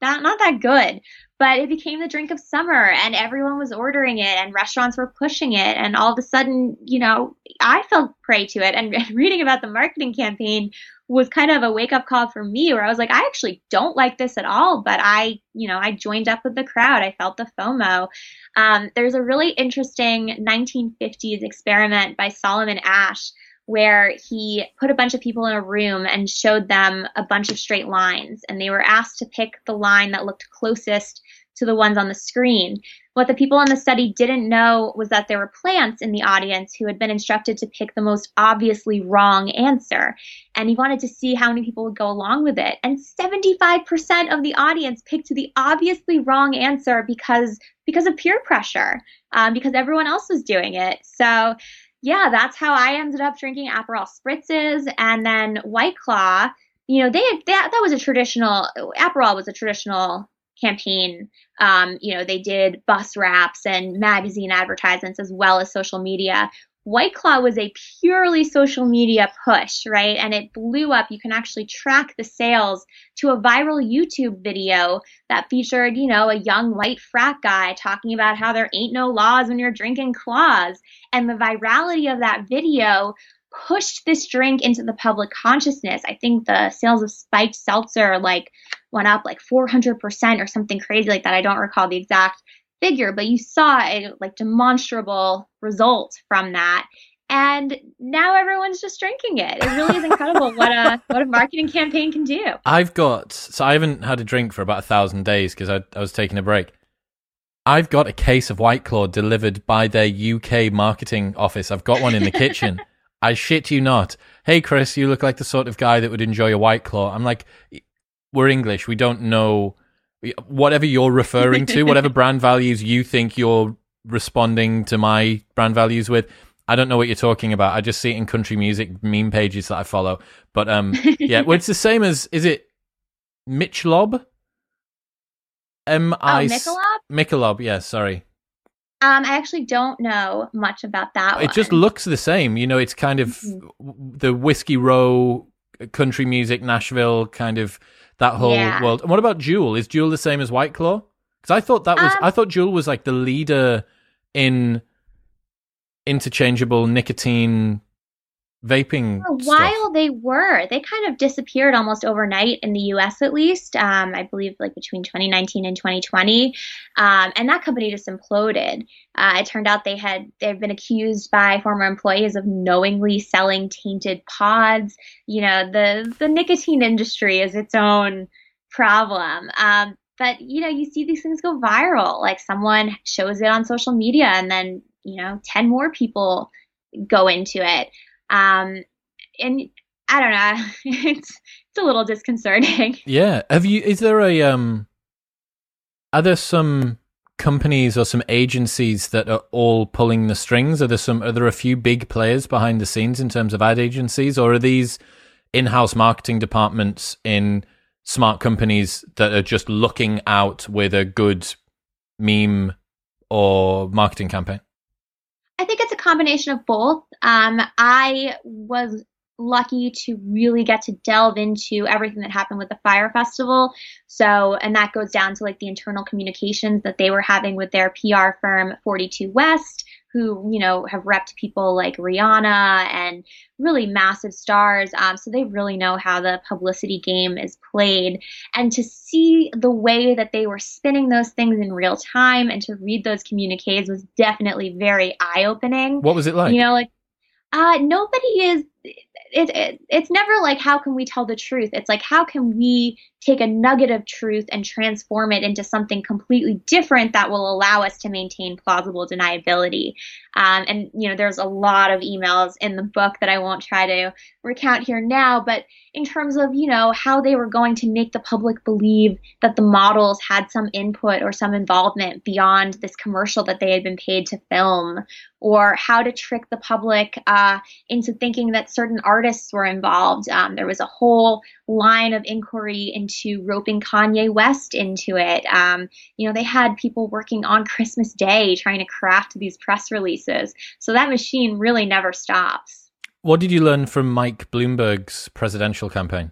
that not that good. But it became the drink of summer and everyone was ordering it and restaurants were pushing it. And all of a sudden, you know, I fell prey to it. And <laughs> reading about the marketing campaign was kind of a wake up call for me where I was like, I actually don't like this at all. But I, you know, I joined up with the crowd. I felt the FOMO. Um, there's a really interesting 1950s experiment by Solomon Asch where he put a bunch of people in a room and showed them a bunch of straight lines. And they were asked to pick the line that looked closest to the ones on the screen. What the people in the study didn't know was that there were plants in the audience who had been instructed to pick the most obviously wrong answer. And he wanted to see how many people would go along with it. And 75% of the audience picked the obviously wrong answer because because of peer pressure, um, because everyone else was doing it. So yeah, that's how I ended up drinking Aperol spritzes and then White Claw. You know, they that that was a traditional Aperol was a traditional campaign. Um, you know, they did bus wraps and magazine advertisements as well as social media. White Claw was a purely social media push, right? And it blew up. You can actually track the sales to a viral YouTube video that featured, you know, a young white frat guy talking about how there ain't no laws when you're drinking claws. And the virality of that video pushed this drink into the public consciousness. I think the sales of spiked seltzer like went up like 400% or something crazy like that. I don't recall the exact figure, but you saw a like demonstrable result from that. And now everyone's just drinking it. It really is incredible what a <laughs> what a marketing campaign can do. I've got so I haven't had a drink for about a thousand days because I, I was taking a break. I've got a case of White Claw delivered by their UK marketing office. I've got one in the kitchen. <laughs> I shit you not. Hey, Chris, you look like the sort of guy that would enjoy a White Claw. I'm like, we're English. We don't know whatever you're referring to, <laughs> whatever brand values you think you're responding to my brand values with. I don't know what you're talking about. I just see it in country music meme pages that I follow. But um, <laughs> yeah, well, it's the same as is it Michelob? M I oh, Michelob. Michelob, yeah. Sorry. Um, I actually don't know much about that. It one. just looks the same. You know, it's kind of mm-hmm. the whiskey row country music, Nashville kind of that whole yeah. world. And what about Juul? Is Juul the same as White Claw? Because I thought that was um, I thought Juul was like the leader in interchangeable nicotine vaping. For a while they were. They kind of disappeared almost overnight in the US at least. Um, I believe like between 2019 and 2020. Um, and that company just imploded. Uh, it turned out they had they've been accused by former employees of knowingly selling tainted pods. You know, the the nicotine industry is its own problem. Um, but you know, you see these things go viral. Like someone shows it on social media and then, you know, 10 more people go into it. Um, and I don't know, <laughs> it's it's a little disconcerting. <laughs> Yeah. Have you? Is there a um? Are there some companies or some agencies that are all pulling the strings? Are there some? Are there a few big players behind the scenes in terms of ad agencies, or are these in-house marketing departments in smart companies that are just looking out with a good meme or marketing campaign? I think combination of both. Um, I was lucky to really get to delve into everything that happened with the Fyre Festival. So, and that goes down to like the internal communications that they were having with their PR firm 42 West, who, you know, have repped people like Rihanna and really massive stars. Um, so they really know how the publicity game is played. And to see the way that they were spinning those things in real time and to read those communiques was definitely very eye opening. What was it like? You know, like, uh, nobody is it, it, it's never like how can we tell the truth? It's like how can we take a nugget of truth and transform it into something completely different that will allow us to maintain plausible deniability? Um, and you know there's a lot of emails in the book that i won't try to recount here now but in terms of you know how they were going to make the public believe that the models had some input or some involvement beyond this commercial that they had been paid to film or how to trick the public uh, into thinking that certain artists were involved. Um, there was a whole line of inquiry into roping Kanye West into it. Um, you know, they had people working on Christmas Day trying to craft these press releases. So that machine really never stops. What did you learn from Mike Bloomberg's presidential campaign?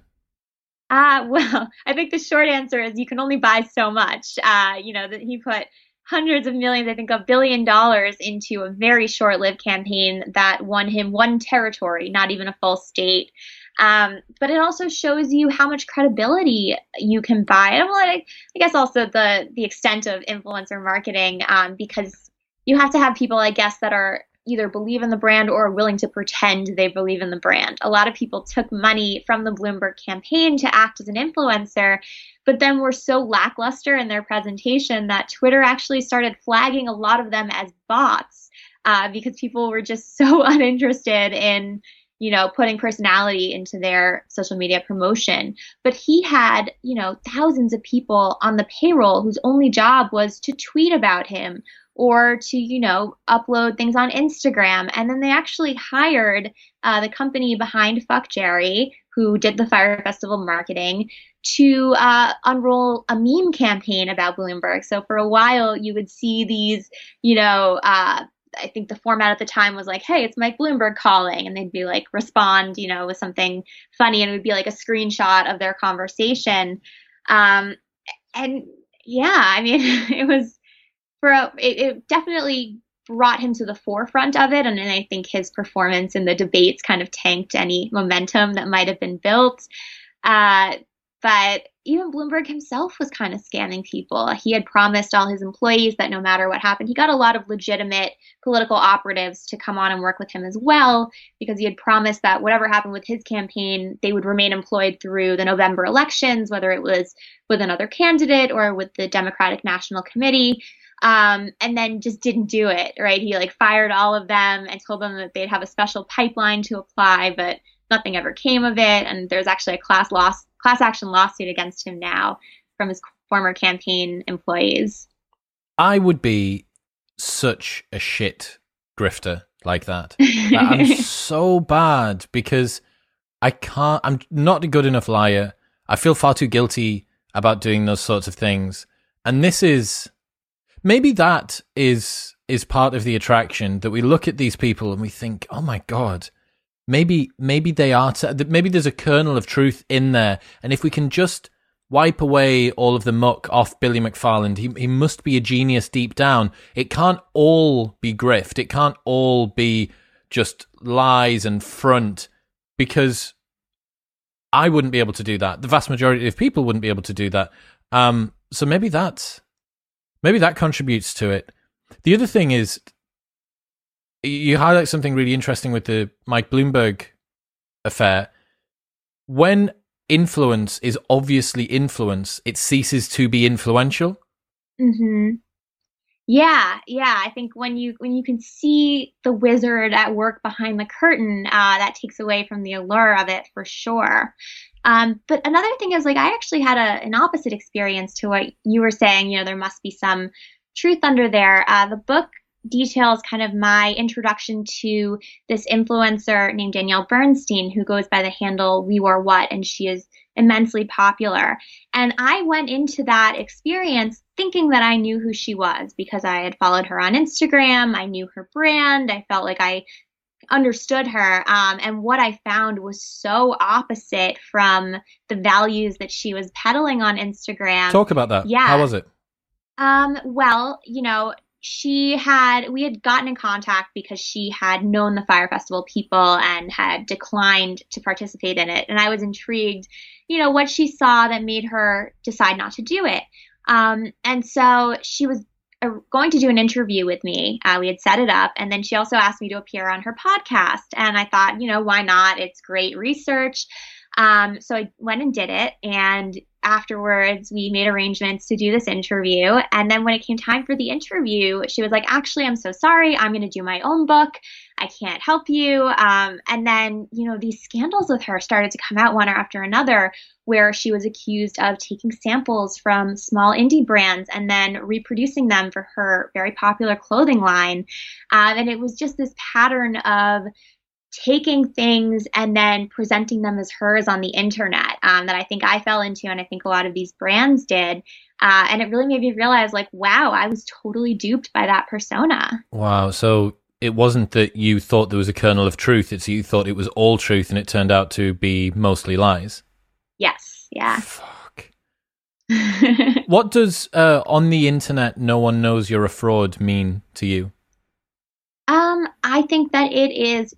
Uh, <laughs> well, I think the short answer is you can only buy so much. Uh, you know, that he put hundreds of millions, I think a billion dollars into a very short lived campaign that won him one territory, not even a full state. Um, but it also shows you how much credibility you can buy. And I guess also the the extent of influencer marketing, um, because you have to have people, I guess, that are either believe in the brand or are willing to pretend they believe in the brand. A lot of people took money from the Bloomberg campaign to act as an influencer, but then were so lackluster in their presentation that Twitter actually started flagging a lot of them as bots uh, because people were just <laughs> so uninterested in you know, putting personality into their social media promotion. But he had, you know, thousands of people on the payroll whose only job was to tweet about him or to, you know, upload things on Instagram. And then they actually hired uh, the company behind Fuck Jerry, who did the Fyre Festival marketing, to uh, unroll a meme campaign about Bloomberg. So for a while, you would see these, you know, uh, I think the format at the time was like, hey, it's Mike Bloomberg calling. And they'd be like, respond, you know, with something funny. And it would be like a screenshot of their conversation. Um, and yeah, I mean, <laughs> it was a, it, it definitely brought him to the forefront of it. And, and I think his performance in the debates kind of tanked any momentum that might have been built. Uh, but even Bloomberg himself was kind of scamming people. He had promised all his employees that no matter what happened, he got a lot of legitimate political operatives to come on and work with him as well, because he had promised that whatever happened with his campaign, they would remain employed through the November elections, whether it was with another candidate or with the Democratic National Committee. Um, and then just didn't do it, right? He like fired all of them and told them that they'd have a special pipeline to apply, but nothing ever came of it. And there's actually a class loss class action lawsuit against him now from his former campaign employees. I would be such a shit grifter like that. I'm <laughs> so bad because I can't, I'm not a good enough liar. I feel far too guilty about doing those sorts of things. And this is, maybe that is, is part of the attraction that we look at these people and we think, oh my God, maybe maybe they are t- maybe there's a kernel of truth in there. And if we can just wipe away all of the muck off Billy McFarland he he must be a genius deep down. It can't all be grift. It can't all be just lies and front because I wouldn't be able to do that. The vast majority of people wouldn't be able to do that. Um so maybe that's maybe that contributes to it the other thing is you highlight something really interesting with the Mike Bloomberg affair. When influence is obviously influence, it ceases to be influential. Hmm. Yeah, yeah. I think when you when you can see the wizard at work behind the curtain, uh, that takes away from the allure of it for sure. Um, but another thing is like I actually had a, an opposite experience to what you were saying. You know, there must be some truth under there. Uh, the book details kind of my introduction to this influencer named Danielle Bernstein, who goes by the handle We Wore What, and she is immensely popular. And I went into that experience thinking that I knew who she was because I had followed her on Instagram, I knew her brand, I felt like I understood her. Um, and what I found was so opposite from the values that she was peddling on Instagram. Talk about that. Yeah. How was it? Um, well, you know, she had we had gotten in contact because she had known the Fyre Festival people and had declined to participate in it and i was intrigued you know what she saw that made her decide not to do it um, and so she was going to do an interview with me uh, we had set it up and then she also asked me to appear on her podcast and i thought you know why not it's great research um, so I went and did it. And afterwards, we made arrangements to do this interview. And then when it came time for the interview, she was like, Actually, I'm so sorry. I'm going to do my own book. I can't help you. Um, and then, you know, these scandals with her started to come out one after another, where she was accused of taking samples from small indie brands and then reproducing them for her very popular clothing line. Um, and it was just this pattern of taking things and then presenting them as hers on the internet um, that I think I fell into, and I think a lot of these brands did. Uh, and it really made me realize, like, wow, I was totally duped by that persona. Wow. So it wasn't that you thought there was a kernel of truth, it's you thought it was all truth and it turned out to be mostly lies. Yes. Yeah. Fuck. <laughs> what does uh, on the internet no one knows you're a fraud mean to you? Um, I think that it is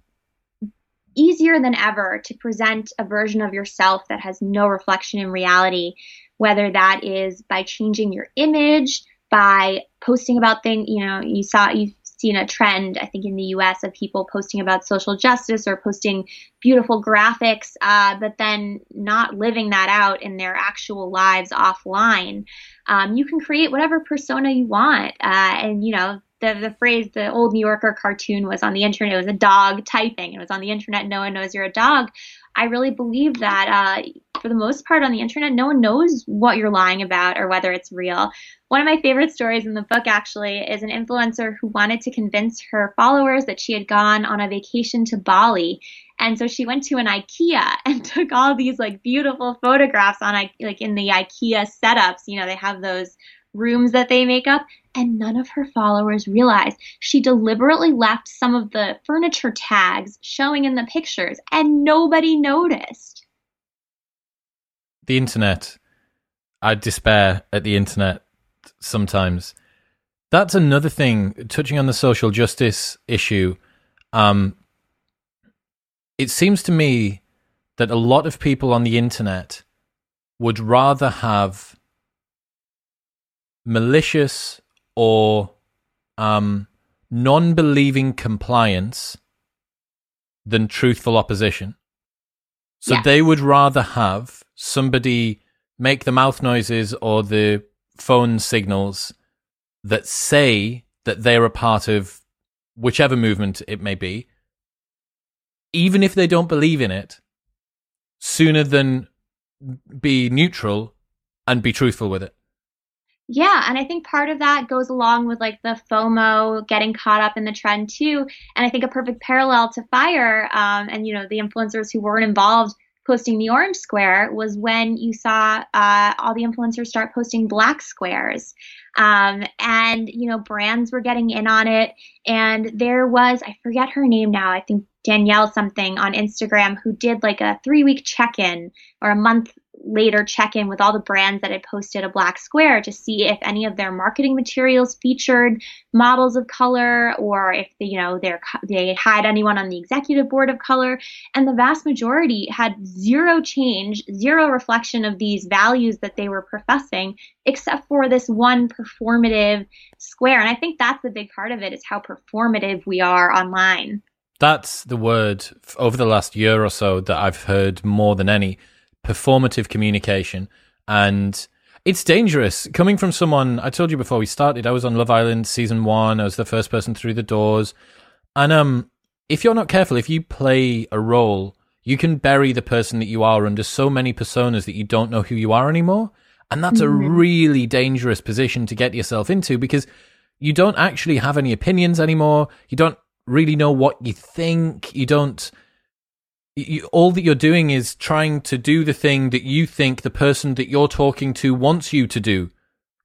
easier than ever to present a version of yourself that has no reflection in reality, whether that is by changing your image, by posting about things, you know, you saw you've seen a trend, I think, in the US of people posting about social justice or posting beautiful graphics, uh, but then not living that out in their actual lives offline. Um, you can create whatever persona you want. Uh, and, you know, the, the phrase, the old New Yorker cartoon was on the internet. It was a dog typing. It was on the internet. No one knows you're a dog. I really believe that uh, for the most part on the internet, no one knows what you're lying about or whether it's real. One of my favorite stories in the book actually is an influencer who wanted to convince her followers that she had gone on a vacation to Bali. And so she went to an IKEA <laughs> and took all these like beautiful photographs on like in the IKEA setups. You know, they have those rooms that they make up, and none of her followers realized she deliberately left some of the furniture tags showing in the pictures, and nobody noticed. The internet. I despair at the internet sometimes. That's another thing, touching on the social justice issue. Um, it seems to me that a lot of people on the internet would rather have malicious or um, non believing compliance than truthful opposition. So yes. they would rather have somebody make the mouth noises or the phone signals that say that they're a part of whichever movement it may be, even if they don't believe in it, sooner than be neutral and be truthful with it. Yeah, and I think part of that goes along with like the FOMO, getting caught up in the trend too. And I think a perfect parallel to Fyre um, and you know the influencers who weren't involved posting the orange square was when you saw uh, all the influencers start posting black squares. Um, and, you know, brands were getting in on it. And there was, I forget her name now, I think Danielle something on Instagram who did like a three week check in or a month later check in with all the brands that had posted a black square to see if any of their marketing materials featured models of color or if they, you know they had anyone on the executive board of color. And the vast majority had zero change zero reflection of these values that they were professing except for this one performative square. And i think that's a big part of it is how performative we are online. That's the word over the last year or so that i've heard more than any performative communication. And it's dangerous. Coming from someone i told you before we started i was on love island season one. I was the first person through the doors. And um if you're not careful if you play a role you can bury the person that you are under so many personas that you don't know who you are anymore. And that's mm-hmm. a really dangerous position to get yourself into because you don't actually have any opinions anymore. You don't really know what you think. You don't you, all that you're doing is trying to do the thing that you think the person that you're talking to wants you to do.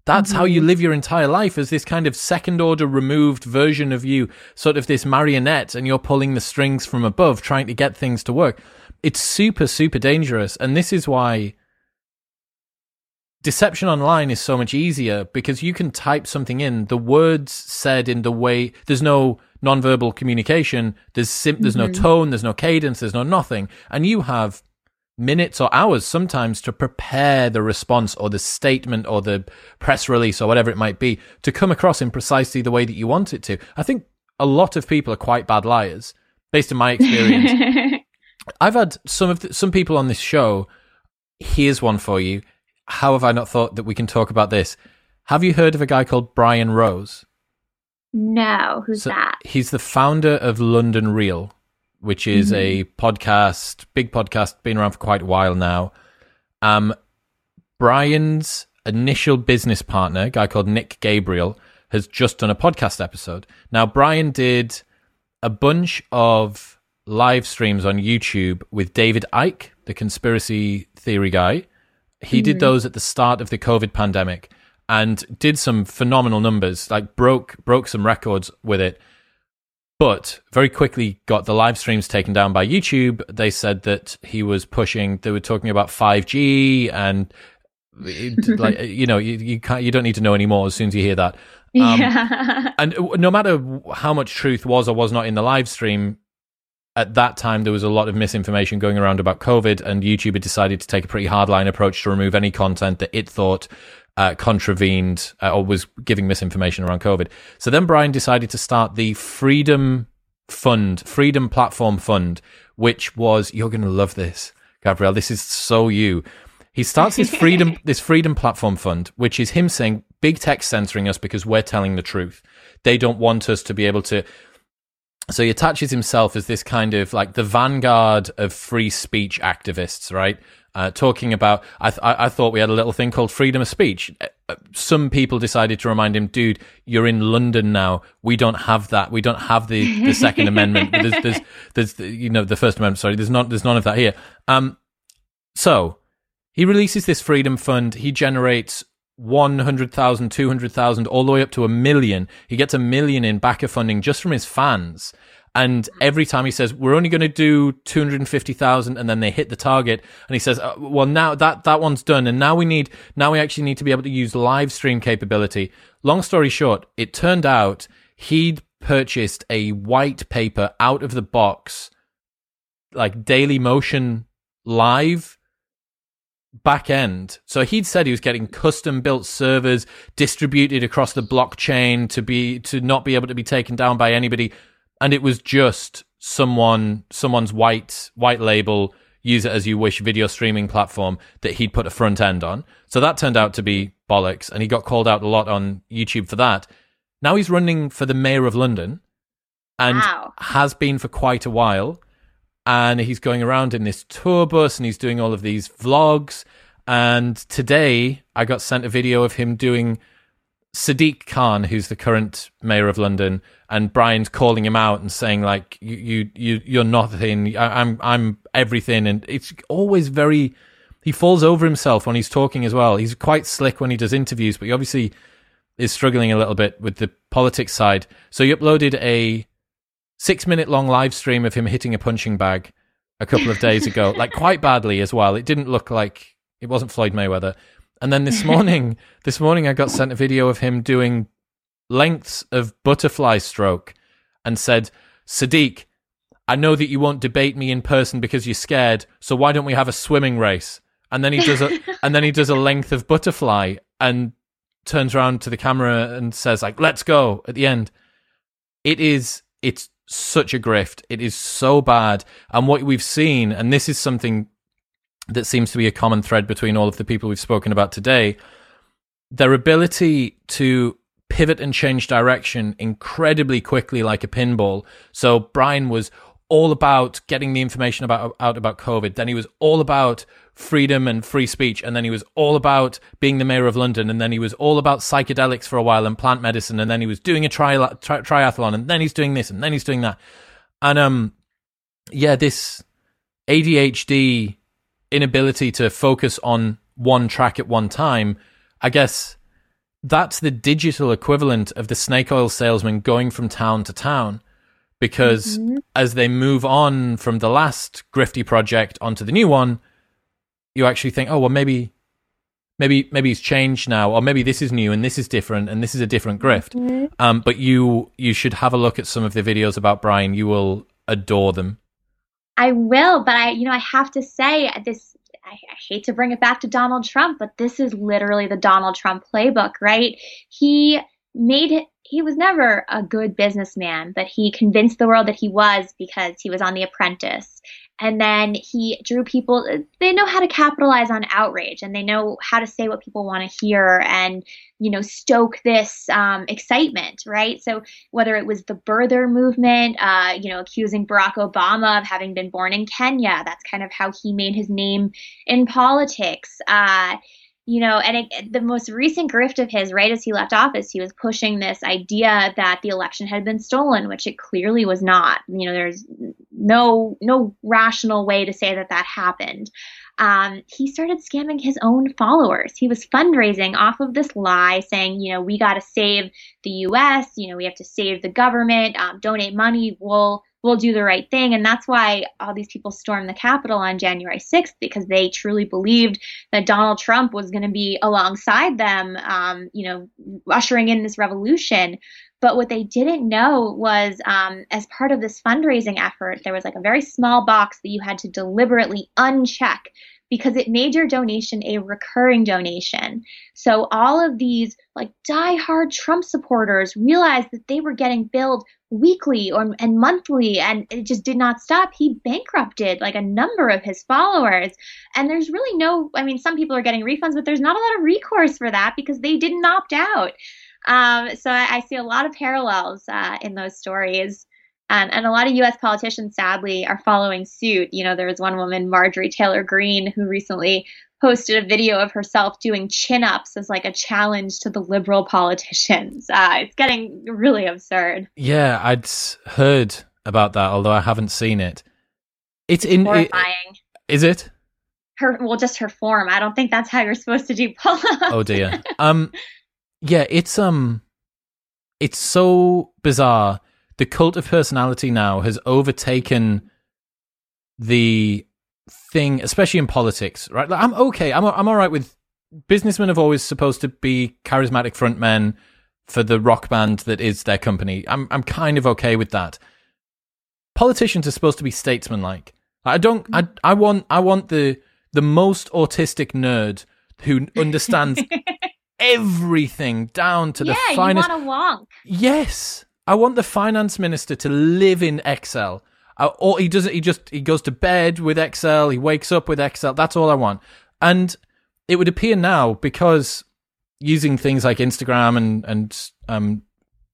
That's mm-hmm. how you mm-hmm. live your entire life as this kind of second order removed version of you, sort of this marionette, and you're pulling the strings from above, trying to get things to work. It's super, super dangerous. And this is why deception online is so much easier because you can type something in, the words said in the way, there's no nonverbal communication. There's sim- there's mm-hmm. no tone, there's no cadence, there's no nothing, and you have minutes or hours sometimes to prepare the response or the statement or the press release or whatever it might be to come across in precisely the way that you want it to. I think a lot of people are quite bad liars based on my experience. <laughs> I've had some of the, some people on this show. Here's one for you. How have I not thought that we can talk about this? Have you heard of a guy called Brian Rose? No, who's so that? He's the founder of London Real, which is mm-hmm. a podcast, big podcast, been around for quite a while now. Um, Brian's initial business partner, a guy called Nick Gabriel, has just done a podcast episode. Now, Brian did a bunch of live streams on YouTube with David Icke, the conspiracy theory guy. He mm-hmm. did those at the start of the COVID pandemic and did some phenomenal numbers, like broke broke some records with it. but very quickly got the live streams taken down by YouTube. They said that he was pushing. They were talking about 5G and <laughs> like you know you, you can't you don't need to know anymore as soon as you hear that. Um, yeah. and no matter how much truth was or was not in the live stream, at that time there was a lot of misinformation going around about COVID, and YouTube had decided to take a pretty hardline approach to remove any content that it thought uh, contravened uh, or was giving misinformation around COVID. So then Brian decided to start the Freedom Fund, Freedom Platform Fund, which was you're going to love this, Gabrielle. This is so you. He starts this freedom <laughs> this freedom platform fund, which is him saying big tech censoring us because we're telling the truth. They don't want us to be able to so he attaches himself as this kind of like the vanguard of free speech activists, right? Uh, talking about, I, th- I thought we had a little thing called freedom of speech. Uh, uh, some people decided to remind him, dude, you're in London now. We don't have that. We don't have the, the Second Amendment. There's, there's, <laughs> there's, you know, the First Amendment. Sorry, there's not, there's none of that here. Um, so he releases this freedom fund. He generates 100,000, 200,000, all the way up to a million. He gets a million in backer funding just from his fans. And every time he says, we're only going to do 250,000 and then they hit the target. And he says, uh, well, now that, that one's done. And now we need, now we actually need to be able to use live stream capability. Long story short, it turned out he'd purchased a white paper out of the box, like Daily Motion live back end. So he'd said he was getting custom built servers distributed across the blockchain to be to not be able to be taken down by anybody and it was just someone someone's white white label use it as you wish video streaming platform that he'd put a front end on. So that turned out to be bollocks and he got called out a lot on YouTube for that. Now he's running for the mayor of London and wow. has been for quite a while and he's going around in this tour bus and he's doing all of these vlogs. And today I got sent a video of him doing Sadiq Khan, who's the current mayor of London, and Brian's calling him out and saying like, "You, you, you you're nothing. I'm, I'm everything." And it's always very. He falls over himself when he's talking as well. He's quite slick when he does interviews, but he obviously is struggling a little bit with the politics side. So he uploaded a six minute long live stream of him hitting a punching bag a couple of days ago, like quite badly as well. It didn't look like it wasn't Floyd Mayweather. And then this <laughs> morning, this morning I got sent a video of him doing lengths of butterfly stroke and said, Sadiq, I know that you won't debate me in person because you're scared, so why don't we have a swimming race? And then he does a <laughs> and then he does a length of butterfly and turns around to the camera and says like, "Let's go." At the end, it is it's such a grift. It is so bad. And what we've seen, and this is something that seems to be a common thread between all of the people we've spoken about today, their ability to pivot and change direction incredibly quickly like a pinball. So Brian was all about getting the information about out about COVID. Then he was all about freedom and free speech. And then he was all about being the mayor of London. And then he was all about psychedelics for a while and plant medicine. And then he was doing a tri- tri- triathlon. And then he's doing this. And then he's doing that. And, um, yeah, this ADHD inability to focus on one track at one time, I guess that's the digital equivalent of the snake oil salesman going from town to town. Because mm-hmm. as they move on from the last grifty project onto the new one, you actually think, oh well, maybe, maybe, maybe he's changed now, or maybe this is new and this is different and this is a different grift. Mm-hmm. Um, but you you should have a look at some of the videos about Brian. You will adore them. I will, but I, you know, I have to say this. I, I hate to bring it back to Donald Trump, but this is literally the Donald Trump playbook, right? He made he was never a good businessman, but he convinced the world that he was because he was on The Apprentice and then he drew people they know how to capitalize on outrage and they know how to say what people want to hear and you know stoke this um, excitement right? So whether it was the birther movement uh, you know accusing barack obama of having been born in kenya that's kind of how he made his name in politics uh, you know, and it, the most recent grift of his, right as he left office, he was pushing this idea that the election had been stolen, which it clearly was not. You know, there's no no rational way to say that that happened. Um, he started scamming his own followers. He was fundraising off of this lie saying, you know, we got to save the US, you know, we have to save the government, um, donate money, we'll we'll do the right thing. And that's why all these people stormed the Capitol on January 6th because they truly believed that Donald Trump was going to be alongside them, um, you know, ushering in this revolution. But what they didn't know was, um, as part of this fundraising effort, there was like a very small box that you had to deliberately uncheck because it made your donation a recurring donation. So all of these like die-hard Trump supporters realized that they were getting billed weekly or and monthly and it just did not stop. He bankrupted like a number of his followers. And there's really no I mean some people are getting refunds, but there's not a lot of recourse for that because they didn't opt out. Um, so I, I, see a lot of parallels uh, in those stories. And, and a lot of U.S. politicians, sadly, are following suit. You know, there was one woman, Marjorie Taylor Greene, who recently posted a video of herself doing chin ups as like a challenge to the liberal politicians. <laughs> Uh, it's getting really absurd. Yeah, I'd heard about that, although I haven't seen it. It's, in horrifying. It, is it? Her well, just her form. I don't think that's how you're supposed to do <laughs> pull ups. Oh dear. Um, yeah, it's um, it's so bizarre the cult of personality now has overtaken the thing, especially in politics, right? Like, I'm okay. I'm I'm all right with businessmen have always supposed to be charismatic frontmen for the rock band that is their company. I'm I'm kind of okay with that. Politicians are supposed to be statesmanlike. I don't. I I want I want the the most autistic nerd who <laughs> understands everything down to yeah, the finest. Yeah, you want a wonk. Yes, I want the finance minister to live in Excel. Uh, or he doesn't. He just he goes to bed with Excel. He wakes up with Excel. That's all I want. And it would appear now because using things like Instagram and and um,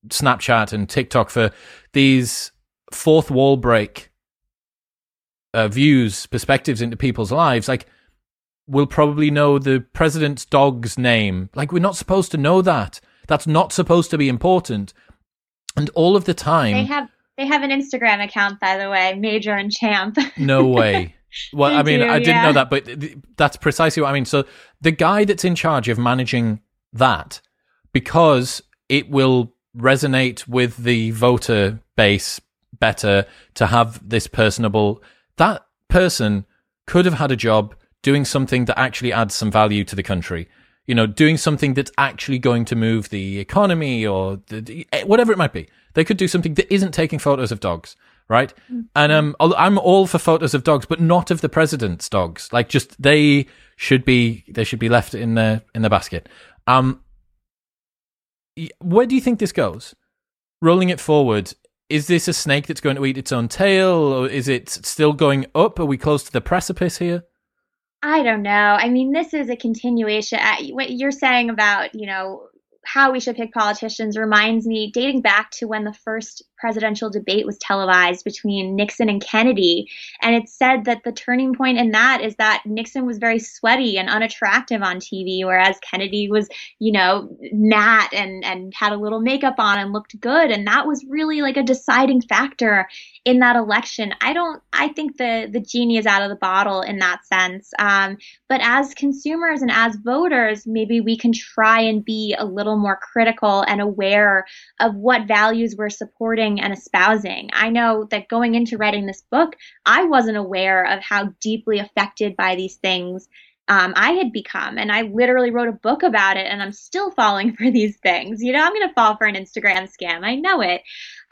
Snapchat and TikTok for these fourth wall break uh, views, perspectives into people's lives, like we'll probably know the president's dog's name. Like we're not supposed to know that. That's not supposed to be important. And all of the time, they have they have an Instagram account, by the way, Major and Champ. no <laughs> way. Well, I mean, do, I didn't yeah. know that, but that's precisely what I mean. So the guy that's in charge of managing that, because it will resonate with the voter base better to have this personable, that person could have had a job doing something that actually adds some value to the country you know, doing something that's actually going to move the economy or the, eh, whatever it might be. They could do something that isn't taking photos of dogs, right? Mm-hmm. And um, I'm all for photos of dogs, but not of the president's dogs. Like, just they should be they should be left in the in the basket. Um, where do you think this goes? Rolling it forward, is this a snake that's going to eat its own tail, or is it still going up? Are we close to the precipice here? I don't know. I mean, this is a continuation. What you're saying about, you know, how we should pick politicians reminds me dating back to when the first presidential debate was televised between Nixon and Kennedy. And it said that the turning point in that is that Nixon was very sweaty and unattractive on TV, whereas Kennedy was, you know, matte and, and had a little makeup on and looked good. And that was really like a deciding factor in that election. I don't, I think the, the genie is out of the bottle in that sense. Um, but as consumers and as voters, maybe we can try and be a little more critical and aware of what values we're supporting and espousing. I know that going into writing this book, I wasn't aware of how deeply affected by these things um, I had become. And I literally wrote a book about it, and I'm still falling <laughs> for these things. You know, I'm going to fall for an Instagram scam. I know it.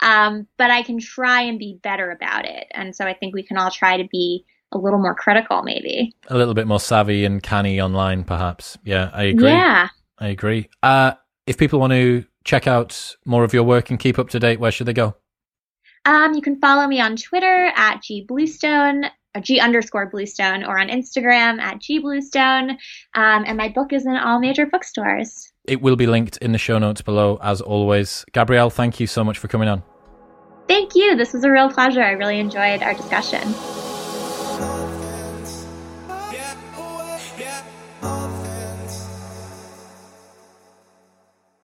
Um, but I can try and be better about it. And so I think we can all try to be a little more critical, maybe. A little bit more savvy and canny online, perhaps. Yeah, I agree. Yeah. I agree. Uh, if people want to check out more of your work and keep up to date, where should they go? Um, you can follow me on Twitter at G Bluestone, or G underscore Bluestone, or on Instagram at G Bluestone. Um, and my book is in all major bookstores. It will be linked in the show notes below, as always. Gabrielle, thank you so much for coming on. Thank you. This was a real pleasure. I really enjoyed our discussion.